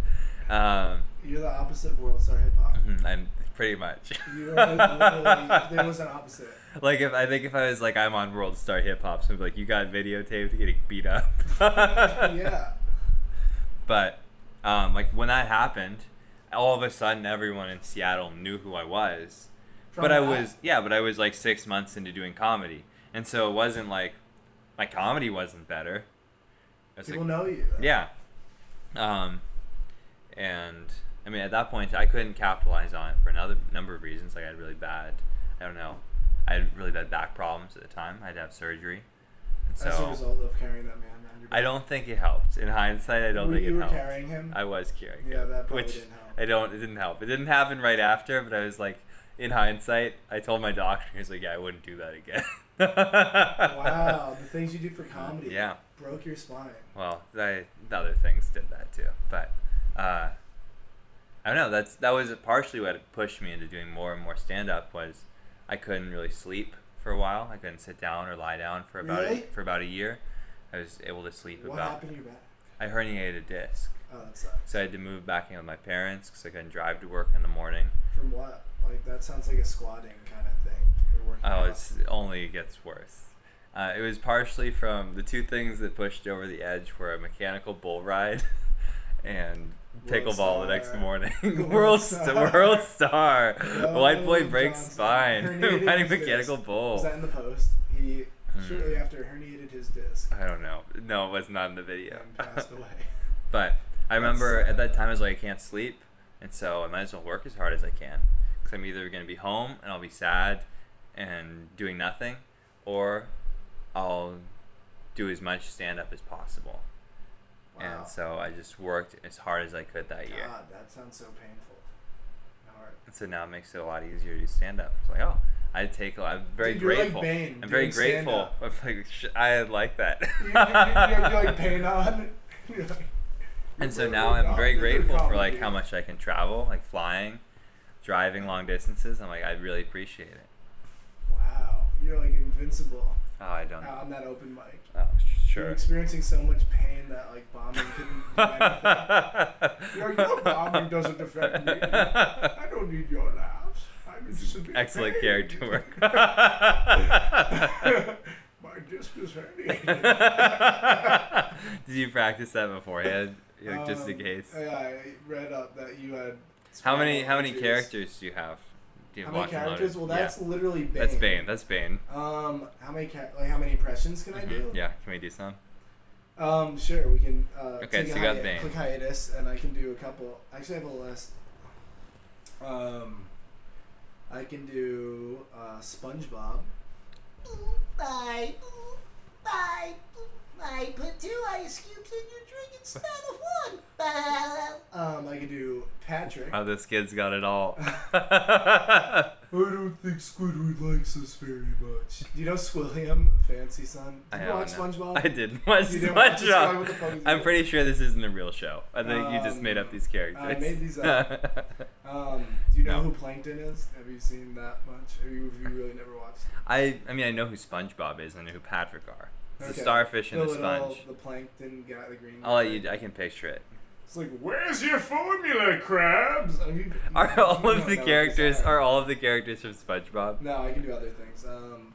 Um, You're the opposite of World Star Hip Hop. mhm, I'm pretty much. You are literally, there was an opposite. like if I think if I was like I'm on World Star Hip Hop, so like you got videotaped getting beat up. yeah. But um, like when that happened, all of a sudden everyone in Seattle knew who I was. From but I was yeah, but I was like six months into doing comedy, and so it wasn't like my comedy wasn't better. Was People like, know you. yeah, um, and I mean at that point I couldn't capitalize on it for another number of reasons. Like I had really bad, I don't know, I had really bad back problems at the time. I had to have surgery, and As a so result of carrying that man on your back. I don't think it helped. In hindsight, I don't Were think you it were helped. carrying him. I was carrying Yeah, him, that probably which didn't help. I don't. It didn't help. It didn't happen right after, but I was like, in hindsight, I told my doctor. He was like, "Yeah, I wouldn't do that again." wow, the things you do for comedy. Yeah. Broke your spine. Well, I, the other things did that too, but uh, I don't know. That's that was partially what pushed me into doing more and more stand up. Was I couldn't really sleep for a while. I couldn't sit down or lie down for about Really? a, for about a year. I was able to sleep What about. What happened to your back? I herniated a disc. Oh, that sucks. So I had to move back in with my parents because I couldn't drive to work in the morning. From what? Like that sounds like a squatting kind of thing. Oh, out. it's only gets worse. Uh, it was partially from the two things that pushed over the edge were a mechanical bull ride and pickleball the next morning. World World Star. World Star. Oh, White boy breaks Johnson. spine riding mechanical bull. Was that in the post? He Mm-hmm. shortly after herniated his disc I don't know. No, it was not in the video. and passed away. but I remember That's at that time I was like, I can't sleep, and so I might as well work as hard as I can, because I'm either gonna be home and I'll be sad and doing nothing, or I'll do as much stand up as possible. Wow. And so I just worked as hard as I could that year. God, that sounds so painful. Hard. And so now it makes it a lot easier to stand up. It's like, oh, I take. I'm very Dude, you're like grateful. Bane I'm very grateful. I'm like, I like that. You, you're like pain on. Like- and so now I'm very grateful for like how much I can travel, like flying, driving long distances. I'm like, I really appreciate it. Wow, you're like invincible Oh, I don't. out on that open mic. Oh, You're sure. experiencing so much pain that like bombing couldn't do anything. You're like, your bombing doesn't affect me. I don't need your laughs. I'm in severe Excellent character work. My disc is herniated. Did you practice that beforehand, like, just in Um, case? Yeah, I read up that you had. How many how many characters do you have? Do you How many characters? Well, that's yeah. literally Bane. that's Bane. That's Bane. Um, how many ca- like how many impressions can I do? Yeah, can we do some? Um, sure, we can. Uh, Okay, so you got hiat- Bane. Click hiatus, and I can do a couple. Actually, I have a list. Um, I can do uh, SpongeBob. Bye. I, I put two ice cubes in your drink instead of one. Um, I can do Patrick. Oh, this kid's got it all. I don't think Squidward likes us very much. Do you know Squilliam, Fancyson? I Did you watch haven't, no. SpongeBob? I didn't watch You didn't watch this guy? SpongeBob. What the fuck is I'm pretty sure this isn't a real show. I think you just made up Um, these characters. I made these up. Um, do you know No. who Plankton is? Have you seen that much? Have you, have you really never watched? I I mean I know who SpongeBob is. I know who Patrick are. It's Okay. the starfish and the, little, sponge. The plankton guy, the green. I'll let you. I can picture it. It's like, where's your formula, crabs? I mean, Are all of the characters are all of the characters from SpongeBob? No, I can do other things. Um,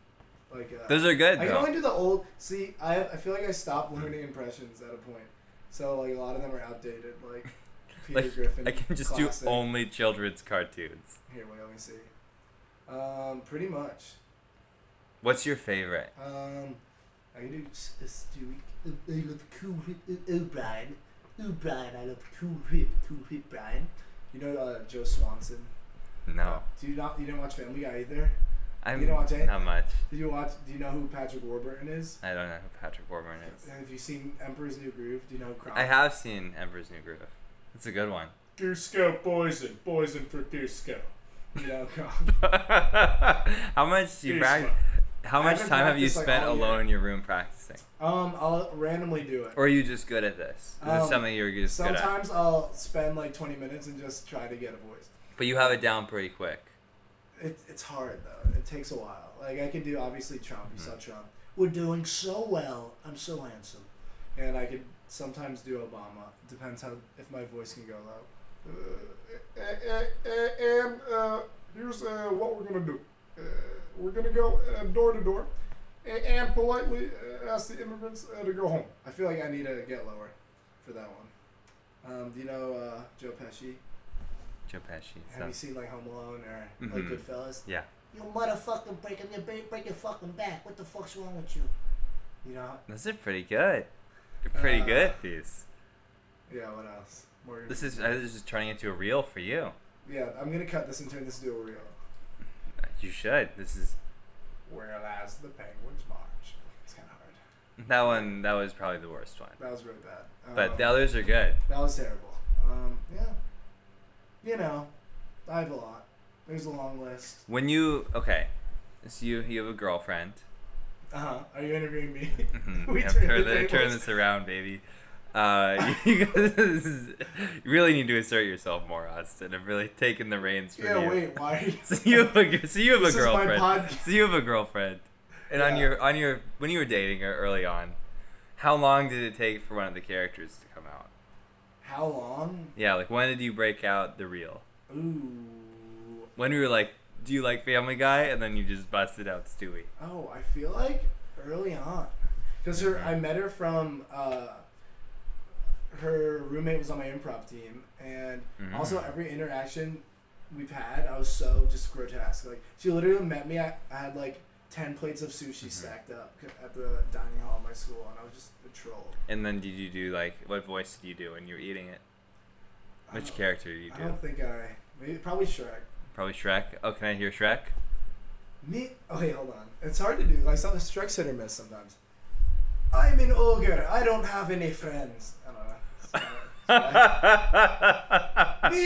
like uh, Those are good I can though. only do the old. See, I I feel like I stopped learning impressions at a point. So like a lot of them are outdated. Like Peter Like, Griffin. I can just classic. do only children's cartoons. Here, wait, let me see. Um, pretty much. What's your favorite? Um, I can do S- uh, Stewie. I love cool whip. Oh, Brian. Oh, Brian, I love cool whip. Cool whip, Brian. You know uh, Joe Swanson. No, Do you not? You didn't watch Family Guy either? I'm You don't watch any- not much. Did you watch? Do you know who Patrick Warburton is? I don't know who Patrick Warburton is. Have you seen Emperor's New Groove? Do you know who Kronk? I have seen Emperor's New Groove. It's a good one. Kuzco poison, poison for Kuzco. You know Kronk. how much do you Here's practice? How much time have you practiced, like, spent year. alone in your room practicing? Um, I'll randomly do it. Or are you just good at this? Is Um, it something you're just good at? Sometimes I'll spend like 20 minutes and just try to get a voice. But you have it down pretty quick. It, it's hard though. It takes a while. Like I can do obviously Trump. You Mhm. saw Trump, We're doing so well. I'm so handsome. and I could sometimes do Obama. Depends how if my voice can go low. Uh, and uh, here's uh, what we're gonna do. Uh, we're gonna go uh, door to door, a- and politely uh, ask the immigrants uh, to go home. I feel like I need to get lower for that one. Um, do you know uh, Joe Pesci? Joe Pesci. Have you seen like Home Alone or like Mhm. Goodfellas? yeah. You motherfucking breaking your break, break your fucking back. What the fuck's wrong with you? You know? Those are pretty good. You're pretty Uh, good at these. Yeah. What else? More This is uh, this is turning into a reel for you. Yeah, I'm gonna cut this and turn this into a reel. You should. This is Whereas the penguins march. It's kind of hard. that one. That was probably the worst one. That was really bad. But Um, the others are good. that was terrible. Um, yeah. You know, I have a lot. There's a long list. When you okay, so you you have a girlfriend. Uh huh. Are you interviewing me? Mhm. We turned turn, the the, turn this around, baby. Uh, you, guys, really need to assert yourself more, Austin. I've really taken the reins from yeah. you. Wait. Why? So you have a so you have This a girlfriend. So you have a girlfriend, and on your on your when you were dating her early on, how long did it take for one of the characters to come out? How long? Yeah, like when did you break out the real? Ooh. When we were like, do you like Family Guy? And then you just busted out Stewie. Oh, I feel like early on, because her I met her from uh, her roommate was on my improv team, and Mhm. also every interaction we've had, I was so just grotesque. Like she literally met me. I, I had like ten plates of sushi Mhm. stacked up at the dining hall of my school, and I was just a troll. And then did you do like what voice did you do when you were eating it? Which character did you do? I do? don't think I. Maybe probably Shrek. Probably Shrek. Oh, can I hear Shrek? Me? Wait, hold on. It's hard to do. Like some Shrek's hit or miss sometimes. I'm an ogre. I don't have any friends. Me,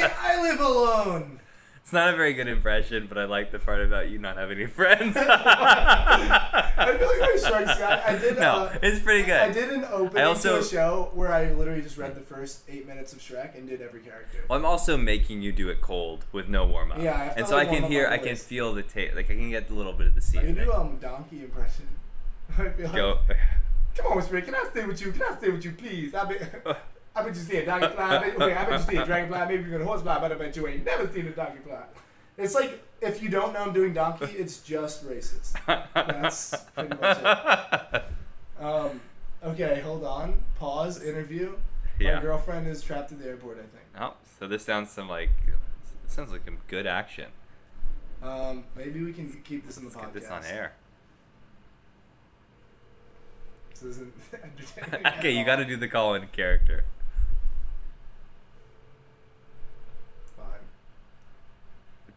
I live alone. It's not a very good impression, but I like the part about you not having any friends. I feel like my Shrek's guy. I did. no, uh, it's pretty good. I did an opening I also- to a show where I literally just read the first eight minutes of Shrek and did every character. Well, I'm also making you do it cold with no warm up. Yeah, I have to, and so I can hear, I can feel the taste. Like I can get a little bit of the scene. I can seasoning. do um donkey impression. I feel like, Go. Come on, Shrek. Can I stay with you? Can I stay with you, please? I. I bet you see a dragonfly. I bet, okay, I bet you see a dragonfly. Maybe you're gonna horsefly, but I bet you ain't never seen a donkey fly. It's like if you don't know I'm doing donkey, it's just racist. That's pretty much it. Um, okay, hold on. Pause. Interview. Yeah. My girlfriend is trapped in the airport. I think. Oh, so this sounds some like this sounds like some good action. Um, maybe we can keep this in the Let's podcast. get this on air. This isn't entertaining. at okay, you got to do the call in character. Fine.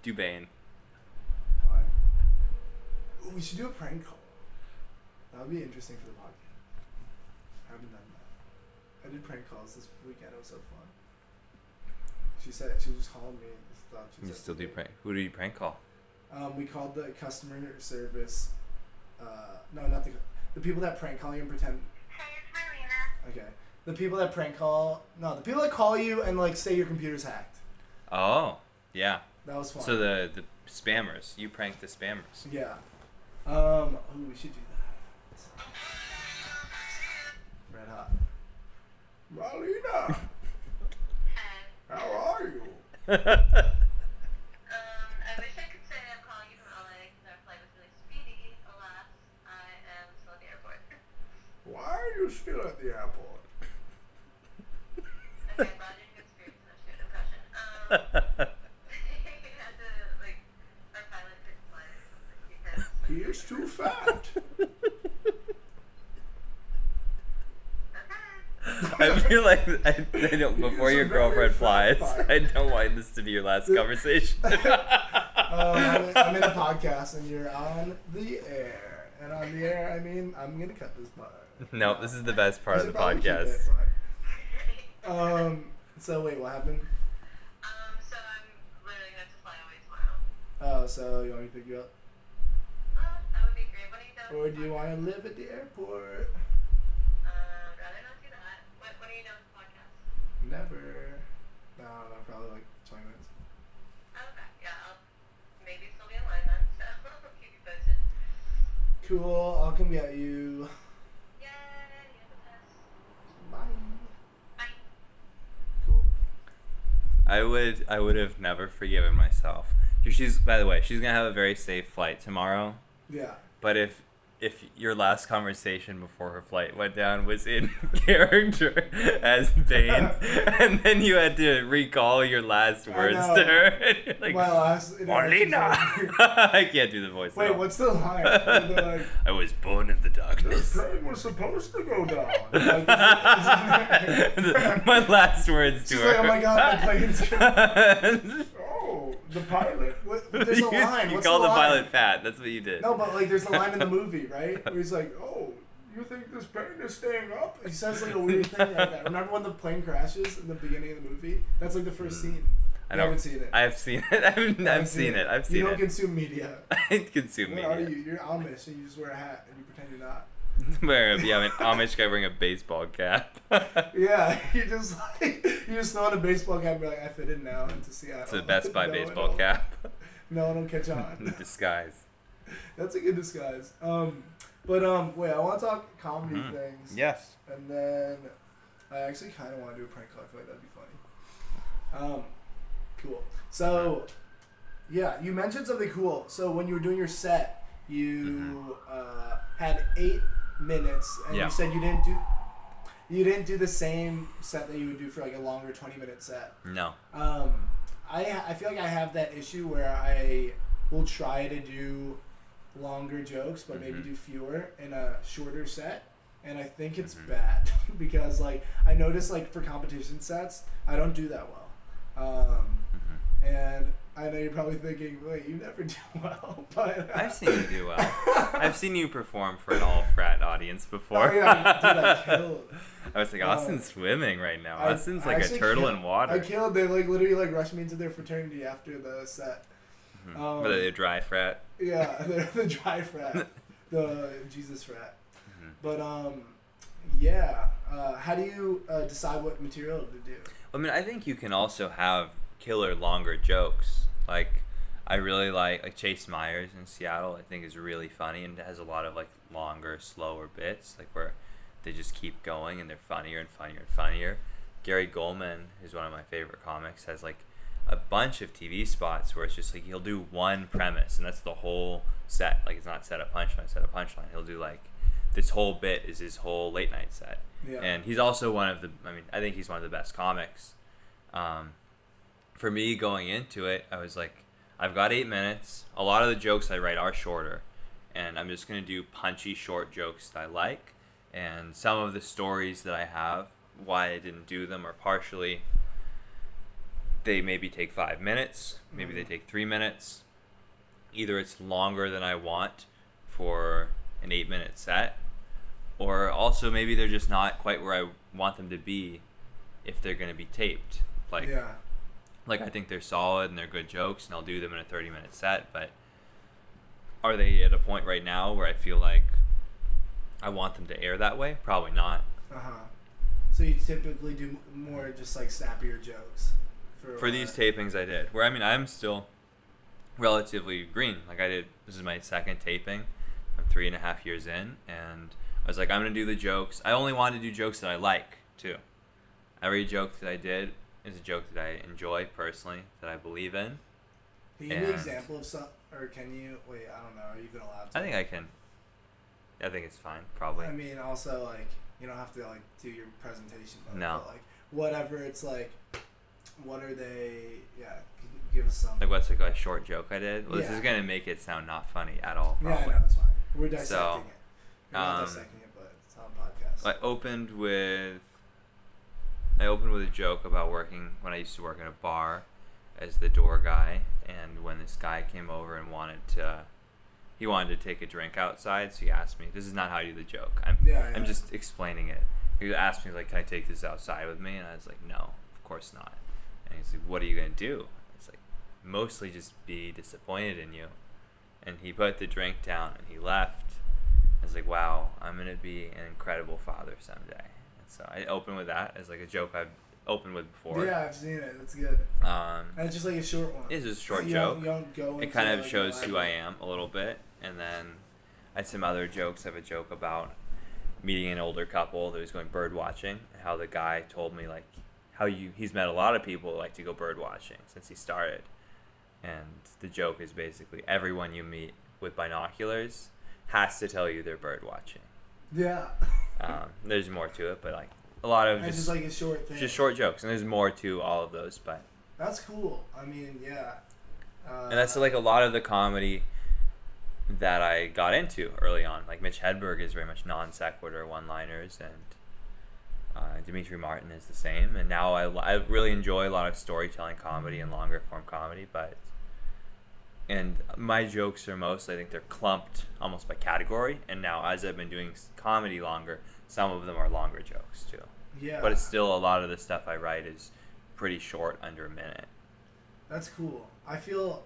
Dubane. Fine. Ooh, we should do a prank call. That would be interesting for the podcast. I haven't done that. I did prank calls this weekend. It was so fun. She said she just called me. and Thought she You said still do prank. Who do you prank call? Um, we called the customer service. Uh, no, not the the people that prank call you and pretend. Hey, it's Marlena. Okay, the people that prank call. No, the people that call you and like say your computer's hacked. Oh, yeah. That was fun. So the the spammers. You prank the spammers. yeah. Um. Ooh, we should do that. Red hot. Marlena, Hey. how are you? Um, I wish I could say I'm calling you from LA because our flight was really speedy. Alas, I am still at the airport. Why are you still at the airport? Okay, glad you didn't get scared so much good impression. Um, we had to, like, our pilot couldn't fly or something because He is too fat. I feel like I, I don't, before your girlfriend flies, pilot. I don't want this to be your last conversation. Um, I'm, in, I'm in a podcast and you're on the air. And on the air, I mean, I'm going to cut this part. no, this is the best part I of the should probably keep podcast. it, Um, so wait, what happened? Um, so I'm literally going to fly away tomorrow. Oh, so you want me to pick you up? Oh, that would be great. When are you done? Or do you want to live at the airport? Uh, rather not do that. When, when are you done with the podcast? Never. No, no, probably like 20 minutes. Okay, yeah, I'll maybe still be online then, so I'll keep you posted. Cool, I'll come get you. Yay, you're the best. Bye. Bye. Cool. I would I would have never forgiven myself. She's by the way, she's gonna have a very safe flight tomorrow. Yeah. But if if your last conversation before her flight went down was in character as Bane, and then you had to recall your last words to her, like, My last Marlena. I can't do the voice. Wait, what's the line? Like, I was born in the This darkness. plane was supposed to go down. Like, my last words to She's her. like, oh my god, my plane's the pilot. What, there's a line. you What's called the, the, pilot fat. That's what you did. No, but like, there's a line in the movie, right? Where he's like, "Oh, you think this plane is staying up?" He says like a weird thing like that. Remember when the plane crashes in the beginning of the movie? That's like the first scene. Mm. I You haven't seen it. I've seen it. I've, I've, You haven't seen it. I've seen it. You don't it. consume media. I consume media. What are you? You're Amish and you just wear a hat and you pretend you're not. Where yeah, I'm an Amish guy wearing a baseball cap. Yeah, you just like you just throw on a baseball cap and be like, I fit in now into Seattle. it's a Best Buy No baseball cap. No one will catch on. The disguise. That's a good disguise. Um, but um, wait, I want to talk comedy Mhm. things. Yes. And then I actually kind of want to do a prank call. I feel like that'd be funny. Um, cool. So, yeah, you mentioned something cool. So when you were doing your set, you uh, had eight minutes, and Mm-hmm. Yeah. you said you didn't do you didn't do the same set that you would do for like a longer twenty minute set. No. Um, I I feel like I have that issue where I will try to do longer jokes, but maybe Mhm. do fewer in a shorter set. And I think it's Mhm. bad because like I notice like for competition sets, I don't do that well. Um. And I know you're probably thinking, wait, you never do well, but I've seen you do well. I've seen you perform for an all frat audience before. Oh, yeah, dude, I killed. I was like, Uh, Austin's swimming right now. I- Austin's like a turtle killed- in water. I killed. They like literally like rushed me into their fraternity after the set. Mhm. um, but the dry frat. Yeah, they're the dry frat, the Jesus frat. Mhm. But um, yeah. Uh, how do you uh, decide what material to do? I mean, I think you can also have killer longer jokes. Like, I really like like Chase Myers in Seattle. I think is really funny and has a lot of like longer, slower bits, like where they just keep going and they're funnier and funnier and funnier. Gary Goldman, who's one of my favorite comics, has like a bunch of TV spots where it's just like he'll do one premise and that's the whole set. Like it's not set up punchline, set up punchline. He'll do like this whole bit is his whole late night set Yeah. and he's also one of the i mean i think he's one of the best comics um, for me going into it i was like i've got eight minutes a lot of the jokes i write are shorter and i'm just to do punchy short jokes that i like and some of the stories that i have why i didn't do them are partially they maybe take five minutes maybe they take three minutes either it's longer than i want for an eight minute set or also maybe they're just not quite where I want them to be if they're going to be taped. Like yeah. Like I think they're solid and they're good jokes and I'll do them in a 30 minute set, but are they at a point right now where I feel like I want them to air that way? Probably not. Uh huh. So you typically do more just like snappier jokes. For, For these tapings I did. Where I mean I'm still relatively green. Like I did this is my second taping. I'm three and a half years in and I was like, I'm gonna do the jokes. I only want to do jokes that I like too. Every joke that I did is a joke that I enjoy personally, that I believe in. Can you give an example of some, or can you? Wait, I don't know. Are you even allowed to? I think I can. I think it's fine, probably. I mean, also like you don't have to like do your presentation. But, No. But, like whatever, it's like, what are they? Yeah, give us some. like what's like a short joke I did? Well, this is gonna make it sound not funny at all. yeah, Probably. know it's fine. We're dissecting So, it. We're not um, dissecting it, but it's on a podcast. I opened with I opened with a joke about working when I used to work in a bar as the door guy and when this guy came over and wanted to he wanted to take a drink outside, so he asked me, This is not how you do the joke. I'm Yeah, I'm just explaining it. He asked me like, Can I take this outside with me? And I was like, No, of course not. And he's like, What are you gonna do? It's like mostly just be disappointed in you. And he put the drink down and he left. I was like, wow, I'm gonna be an incredible father someday. So I opened with that as like a joke I've opened with before. yeah, I've seen it. That's good. Um, And it's just like a short one. it's just a short you joke. Don't, don't go it kind of like, shows who I am a little bit, and then I had some other jokes. I have a joke about meeting an older couple that was going bird watching. How the guy told me like how you he's met a lot of people who like to go bird watching since he started, and the joke is basically everyone you meet with binoculars has to tell you they're bird watching. Yeah. Um, there's more to it, but like a lot of just, just like a short thing. just short jokes, and there's more to all of those, but. That's cool. I mean, yeah. Uh, and that's like a lot of the comedy that I got into early on. Like Mitch Hedberg is very much non sequitur one liners, and uh, Demetri Martin is the same. And now I, I really enjoy a lot of storytelling comedy and longer form comedy, but and my jokes are most I think they're clumped almost by category. And now as I've been doing comedy longer, some of them are longer jokes too. Yeah. But it's still a lot of the stuff I write is pretty short, under a minute. That's cool. I feel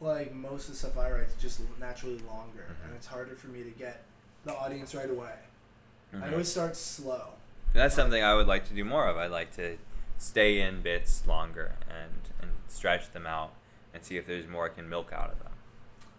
like most of the stuff I write is just naturally longer, Mhm. and it's harder for me to get the audience right away. I Mhm. always start slow. And that's something I would like to do more of. I'd like to stay in bits longer and and stretch them out and see if there's more I can milk out of them.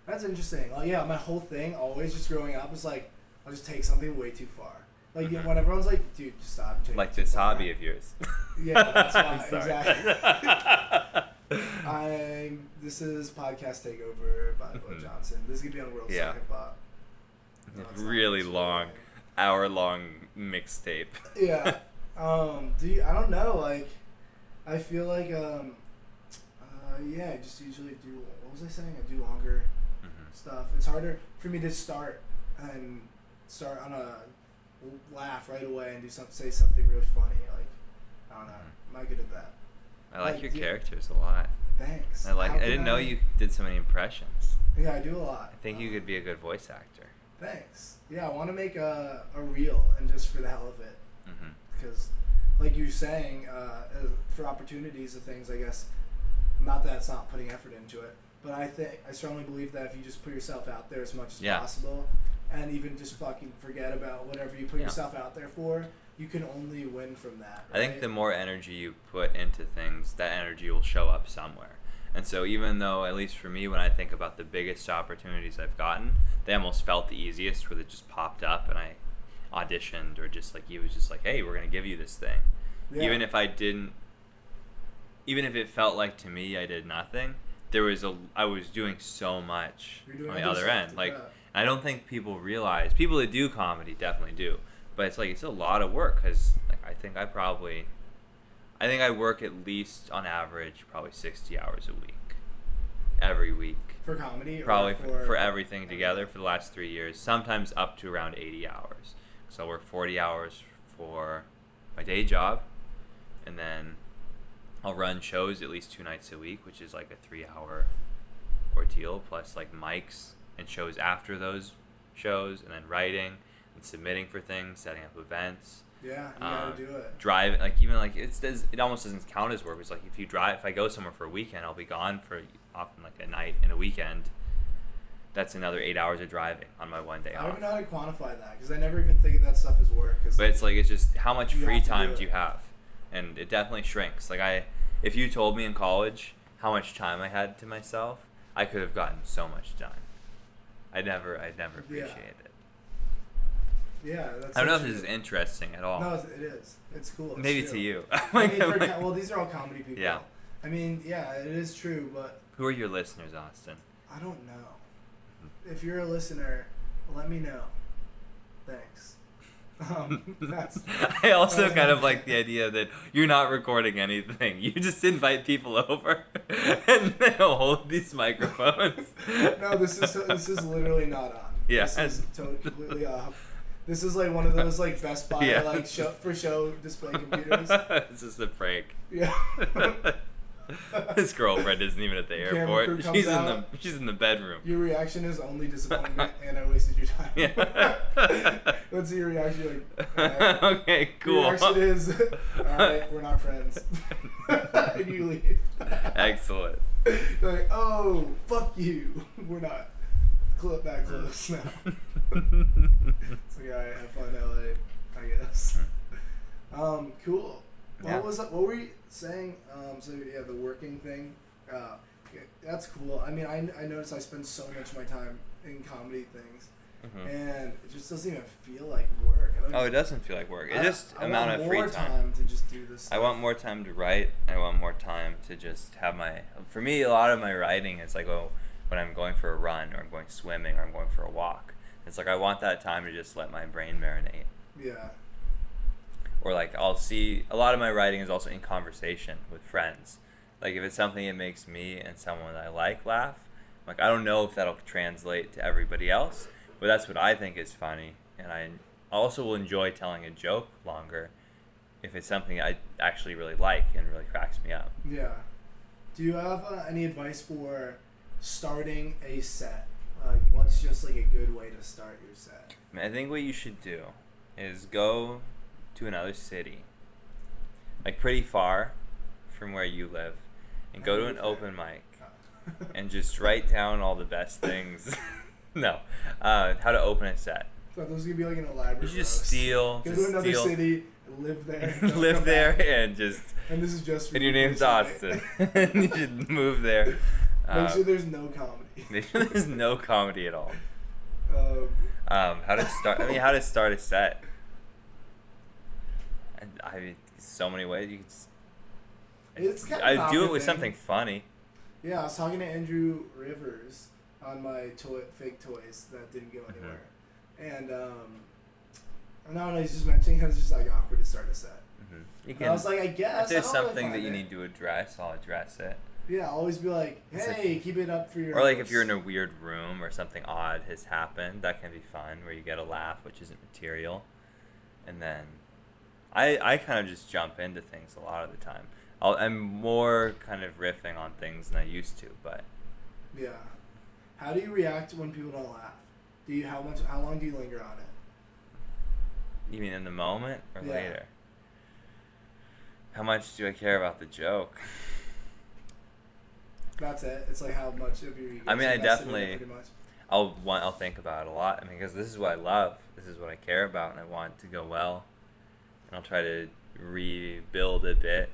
That's interesting. Like, yeah, my whole thing, always just growing up, was like, I'll just take something way too far. Like, Mhm. when everyone's like, dude, just stop. taking Like this far." hobby of yours. Yeah, that's why, exactly. I'm. This is podcast takeover by Bo Mhm. Johnson. This is gonna be on World Yeah. Hip Hop. No, It's it's not really long, hour long mixtape. Yeah. Um. Do you, I don't know. Like, I feel like um. Uh, yeah, I just usually do. What was I saying? I do longer Mhm. stuff. It's harder for me to start and start on a laugh right away and do something, say something really funny. Like I don't know, Mm-hmm. I'm not good at that. I like Like, your characters a lot. Thanks. I like. I didn't know you did so many impressions. Yeah, I do a lot. I think you Uh, could be a good voice actor. Thanks. Yeah, I want to make a, a reel and just for the hell of it. because like you're saying uh, uh, for opportunities of things i guess not that it's not putting effort into it but i think i strongly believe that if you just put yourself out there as much as Yeah. possible and even just fucking forget about whatever you put Yeah. yourself out there for you can only win from that I think the more energy you put into things, that energy will show up somewhere. And so, even though, at least for me, when I think about the biggest opportunities I've gotten, they almost felt the easiest, where they just popped up and I auditioned, or just like he was just like, "Hey, we're gonna give you this thing," Yeah. even if I didn't, even if it felt like to me I did nothing. There was a I was doing so much doing on the other end. Like yeah. I don't think people realize people that do comedy definitely do, but it's like it's a lot of work because like I think I probably, I think I work at least on average probably sixty hours a week, every week. for comedy or Probably for, for, for everything together for the last three years, sometimes up to around eighty hours. So I work forty hours for my day job, and then I'll run shows at least two nights a week, which is like a three-hour ordeal, plus like mics and shows after those shows, and then writing and submitting for things, setting up events, yeah you uh, gotta do it driving. Like even like it's does it almost doesn't count as work. It's like if you drive, if I go somewhere for a weekend, I'll be gone for often like a night and a weekend. That's another eight hours of driving on my one day i don't even know how to quantify that because i never even think that stuff is work 'cause But it's like it's just how much free to do time do you have, and it definitely shrinks. Like I, if you told me in college how much time I had to myself, I could have gotten so much done. I never, I never Yeah. appreciated it. yeah that's I don't know if this is interesting at all. no it is it's cool it's Maybe true. to you. I mean, for, well, these are all comedy people. Yeah. I mean, yeah, it is true, but Who are your listeners, Austin? I don't know. If you're a listener, let me know. Thanks. Um, that's I also kind of like the idea that you're not recording anything. You just invite people over and they'll hold these microphones. no. This is this is literally not on. Yeah. This is totally completely off. This is like one of those like Best Buy Yeah. like show for show display computers. this is a prank. Yeah. His girlfriend isn't even at the airport. She's in the she's in the bedroom. Your reaction is only disappointment, and I wasted your time. Yeah. Let's see your reaction? You're like, "Alright." okay, Your cool. reaction is, alright, we're not friends. and you leave. Excellent. You're like, oh, fuck you. We're not cl- that close now. So yeah, alright, have fun, LA, I guess. Um, cool. What Yeah. was what were you saying? Um, so yeah, the working thing. Uh, that's cool. I mean, I, I notice I spend so much of my time in comedy things, Mhm. and it just doesn't even feel like work. Oh, it doesn't feel like work. It's I- just I amount of free more time. to just do this. I want more time to write. I want more time to just have my. For me, a lot of my writing is like, oh, when I'm going for a run or I'm going swimming or I'm going for a walk. It's like I want that time to just let my brain marinate. Yeah. Or like I'll see a lot of my writing is also in conversation with friends. Like if it's something that makes me and someone I like laugh, like I don't know if that'll translate to everybody else, but that's what I think is funny, and I also will enjoy telling a joke longer if it's something I actually really like and really cracks me up. Yeah. Do you have uh, any advice for starting a set? Like, what's just like a good way to start your set? I, mean, I think what you should do is go to another city, like pretty far from where you live, and go to an open mic and just write down all the best things. no, uh, how to open a set. Thought this was gonna be like an elaborate. You should just roast. steal, Go just to another steal, city, live there, and live there, back. and just. And this is just. For And your name's personally. Austin. you should move there. Make Uh, sure there's no comedy. make sure there's no comedy at all. Um, Um, how to start? I mean, how to start a set? And I mean, so many ways you could. It's kind of I do it with thing. something funny. Yeah, I was talking to Andrew Rivers on my toy fake toys that didn't go Mm-hmm. anywhere, and um, I don't know. He's just mentioning how it's just like awkward to start a set. hmm You And I was like, I guess if there's I something that you it. need to address, I'll address it. Yeah, always be like, It's like- hey, keep it up for your. Or like if you're in a weird room or something odd has happened, that can be fun where you get a laugh, which isn't material. And then I I kind of just jump into things a lot of the time. I'll, I'm more kind of riffing on things than I used to, but Yeah. How do you react when people don't laugh? Do you how much how long do you linger on it? you mean in the moment or Yeah. later? How much do I care about the joke? That's it. It's like how much of your. I mean, I in it, definitely- Pretty much. I'll want I'll think about it a lot. I mean, because this is what I love. This is what I care about, and I want it to go well. And I'll try to rebuild a bit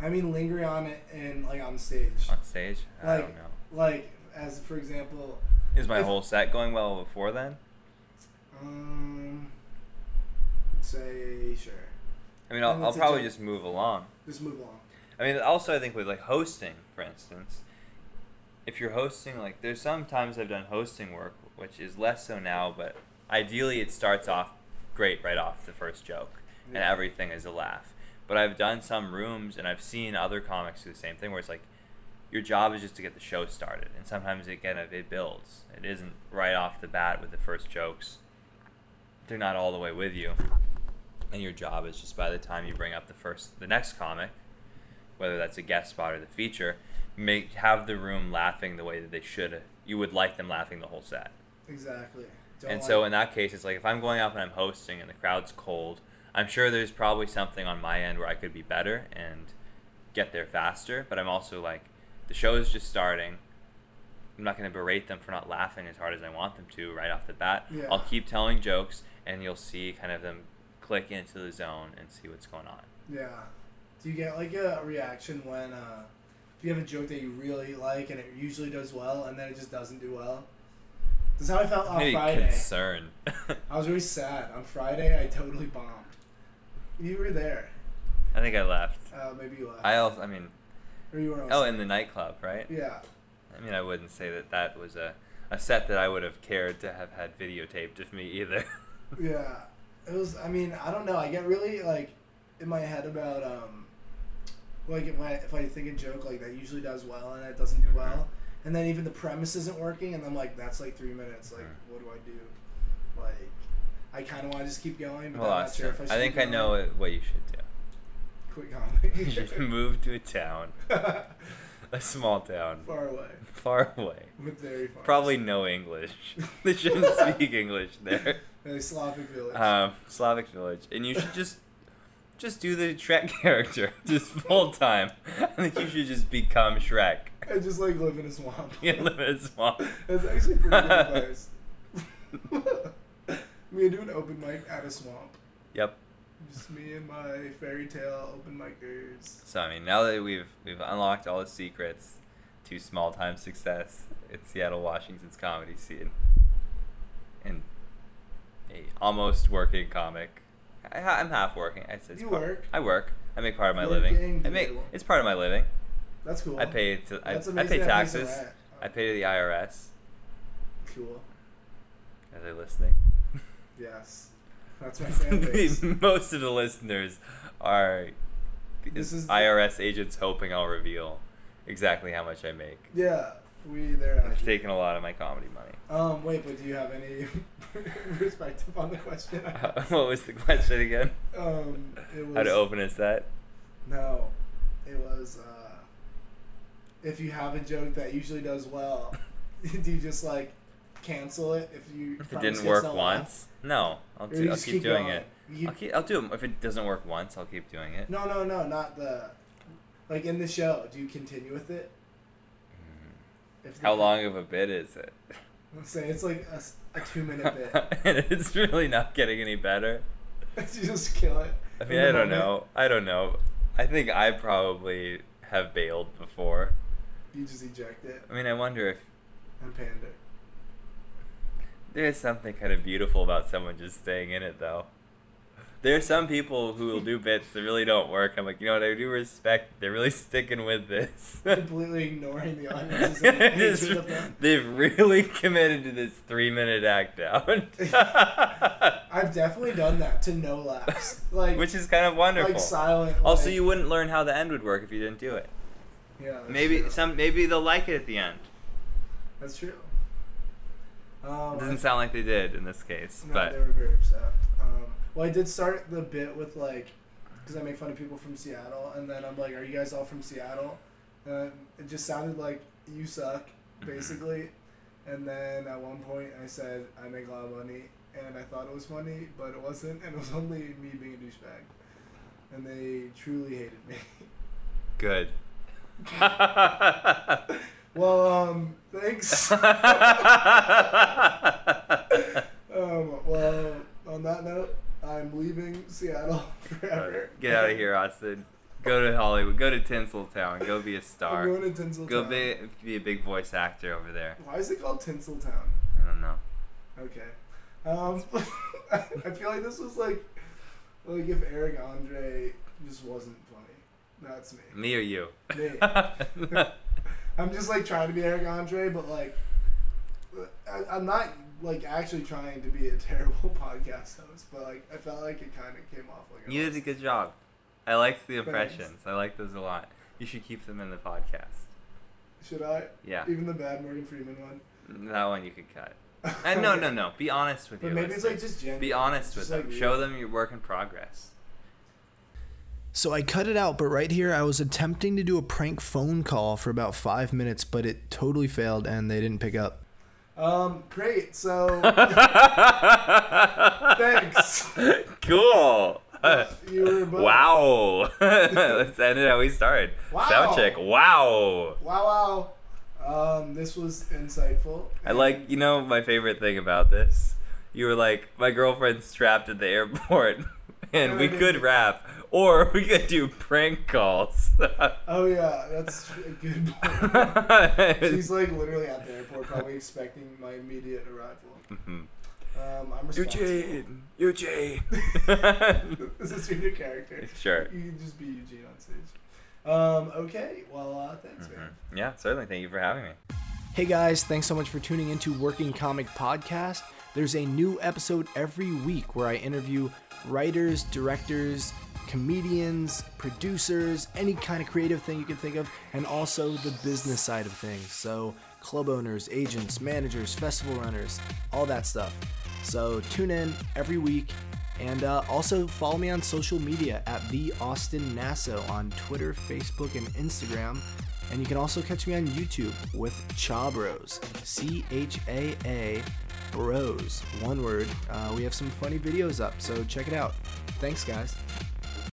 I mean, lingering on it and like on stage. on stage. I Like- don't know. Like as for example, Is my if- whole set going well before then? um, say sure. I mean, I'll, I'll probably just move along. Just move along. I mean, also I think with like hosting, for instance, if you're hosting, like there's some times I've done hosting work, which is less so now, but ideally it starts off great right off the first joke, and everything is a laugh. But I've done some rooms, and I've seen other comics do the same thing, where it's like your job is just to get the show started, and sometimes it kind of it builds. It isn't right off the bat with the first jokes. They're not all the way with you, and your job is just by the time you bring up the first, the next comic, whether that's a guest spot or the feature, make have the room laughing the way that they should. You would like them laughing the whole set. Exactly. Don't and like- so in that case, it's like if I'm going up and I'm hosting and the crowd's cold, I'm sure there's probably something on my end where I could be better and get there faster. But I'm also like, the show is just starting. I'm not going to berate them for not laughing as hard as I want them to right off the bat. Yeah. I'll keep telling jokes, and you'll see kind of them click into the zone and see what's going on. Yeah. Do you get like a reaction when uh, if you have a joke that you really like and it usually does well and then it just doesn't do well? That's how I felt on Maybe Friday. concern. I was really sad. On Friday, I totally bombed. You were there. I think I left. Uh, maybe you left. I also, I mean, or you were oh, in the nightclub, right? Yeah. I mean, I wouldn't say that that was a, a set that I would have cared to have had videotaped of me either. Yeah. It was. I mean, I don't know. I get really like in my head about um, like if I if I think a joke like that usually does well and it doesn't do Mhm. well, and then even the premise isn't working, and I'm like, that's like three minutes. Like, Mhm. what do I do? Like, I kind of want to just keep going, but well, I'm not sure if I should. I think I know going. what you should do. Quit comedy. You should move to a town, a small town, Far away. far away. Dairy farms. Probably no English. they shouldn't speak English there. A Slavic village. Um, Slavic village, and you should just just do the Shrek character just full time. I think you should just become Shrek. I just like live in a swamp. You live in a swamp. That's actually pretty good advice. Me do an open mic at a swamp. Yep. Just me and my fairy tale open micers. So I mean, now that we've we've unlocked all the secrets to small time success in Seattle, Washington's comedy scene, and a almost working comic, I, I'm half working. I said You part- work. I work. I make part of my Working, living. I make it's part of my living. That's cool. I pay to I, I pay that pays the taxes. I pay to the IRS. Cool. Are they listening? Yes. That's my fan base. Most of the listeners are This is- IRS agents hoping I'll reveal exactly how much I make. yeah. We there. I've actually. taken a lot of my comedy money. Um. Wait, but do you have any perspective on the question? Asked? what was the question again? Um. It was. How to open a set? No, it was. uh If you have a joke that usually does well, do you just like cancel it if you? If it didn't work once, no, I'll, do, I'll just keep, doing it. You- I'll keep, I'll do it. If it doesn't work once, I'll keep doing it. No, no, no, not the. Like in the show, do you continue with it? Mm-hmm. The- How long of a bit is it? Let's say it's like a, a two minute bit. and it's really not getting any better. you just kill it. I mean, I don't moment. know. I don't know. I think I probably have bailed before. You just eject it I mean, I wonder if and pander. There's something kind of beautiful about someone just staying in it, though. There are some people who will do bits that really don't work. I'm like, you know what? I do respect. They're really sticking with this. Completely ignoring the audience. Just- hatred of them. they've really committed to this three minute act out, I've definitely done that to no laughs. Like which is kind of wonderful. like silent. also, like- you wouldn't learn how the end would work if you didn't do it. Yeah. maybe true. some maybe they'll like it at the end. That's true. Um, It doesn't sound like they did in this case, No, but they were very upset. Um, well, I did start the bit with like, because I make fun of people from Seattle, and then I'm like, "Are you guys all from Seattle?" And it just sounded like you suck, Mm-hmm. basically. And then at one point, I said, "I make a lot of money," and I thought it was funny, but it wasn't, and it was only me being a douchebag. And they truly hated me. good. well, um, thanks. um, well, on that note, I'm leaving Seattle forever. Get out of here, Austin. Go to Hollywood. Go to Tinseltown. Go be a I'm star. going to Tinseltown. Go be, be a big voice actor over there. Why is it called Tinseltown? I don't know. Okay. Um, I feel like this was like, like if Eric Andre just wasn't funny. That's me. Me or you? Me. I'm just like trying to be Eric Andre, but like, I, I'm not like actually trying to be a terrible podcast host, but like I felt like it kind of came off like you did a good job. I liked the Thanks. impressions. I like those a lot. You should keep them in the podcast. Should I? Yeah, Even the bad Morgan Freeman one. that one you could cut. And uh, no, no, no. Be honest with But your maybe it's like just genuine. Be honest with like, them. real. Show them your work in progress. So I cut it out, but right here I was attempting to do a prank phone call for about five minutes, but it totally failed and they didn't pick up. Um, great. So thanks. Cool. You were both. wow. Let's end it how we started. Wow. Sound check. Wow. Wow, wow. Um, this was insightful. I like, you know, my favorite thing about this. You were like, my girlfriend's trapped at the airport, and we could rap, or we could do prank calls. Oh yeah, that's a good point. She's like literally at the airport, probably expecting my immediate arrival. Mhm. Um, I'm responsible. Eugene, Eugene. Is this your new character? Sure. You can just be Eugene on stage. Um, okay. Well, uh, thanks, man. Mhm. Yeah, certainly. Thank you for having me. Hey guys, thanks so much for tuning into Working Comic Podcast. There's a new episode every week where I interview writers, directors, comedians, producers, any kind of creative thing you can think of, and also the business side of things. So, club owners, agents, managers, festival runners, all that stuff. So, tune in every week. And uh, also follow me on social media at the Austin Nasso on Twitter, Facebook, and Instagram. And you can also catch me on YouTube with Cha Bros. C H A A Bros. One word. Uh, we have some funny videos up, so check it out. Thanks, guys.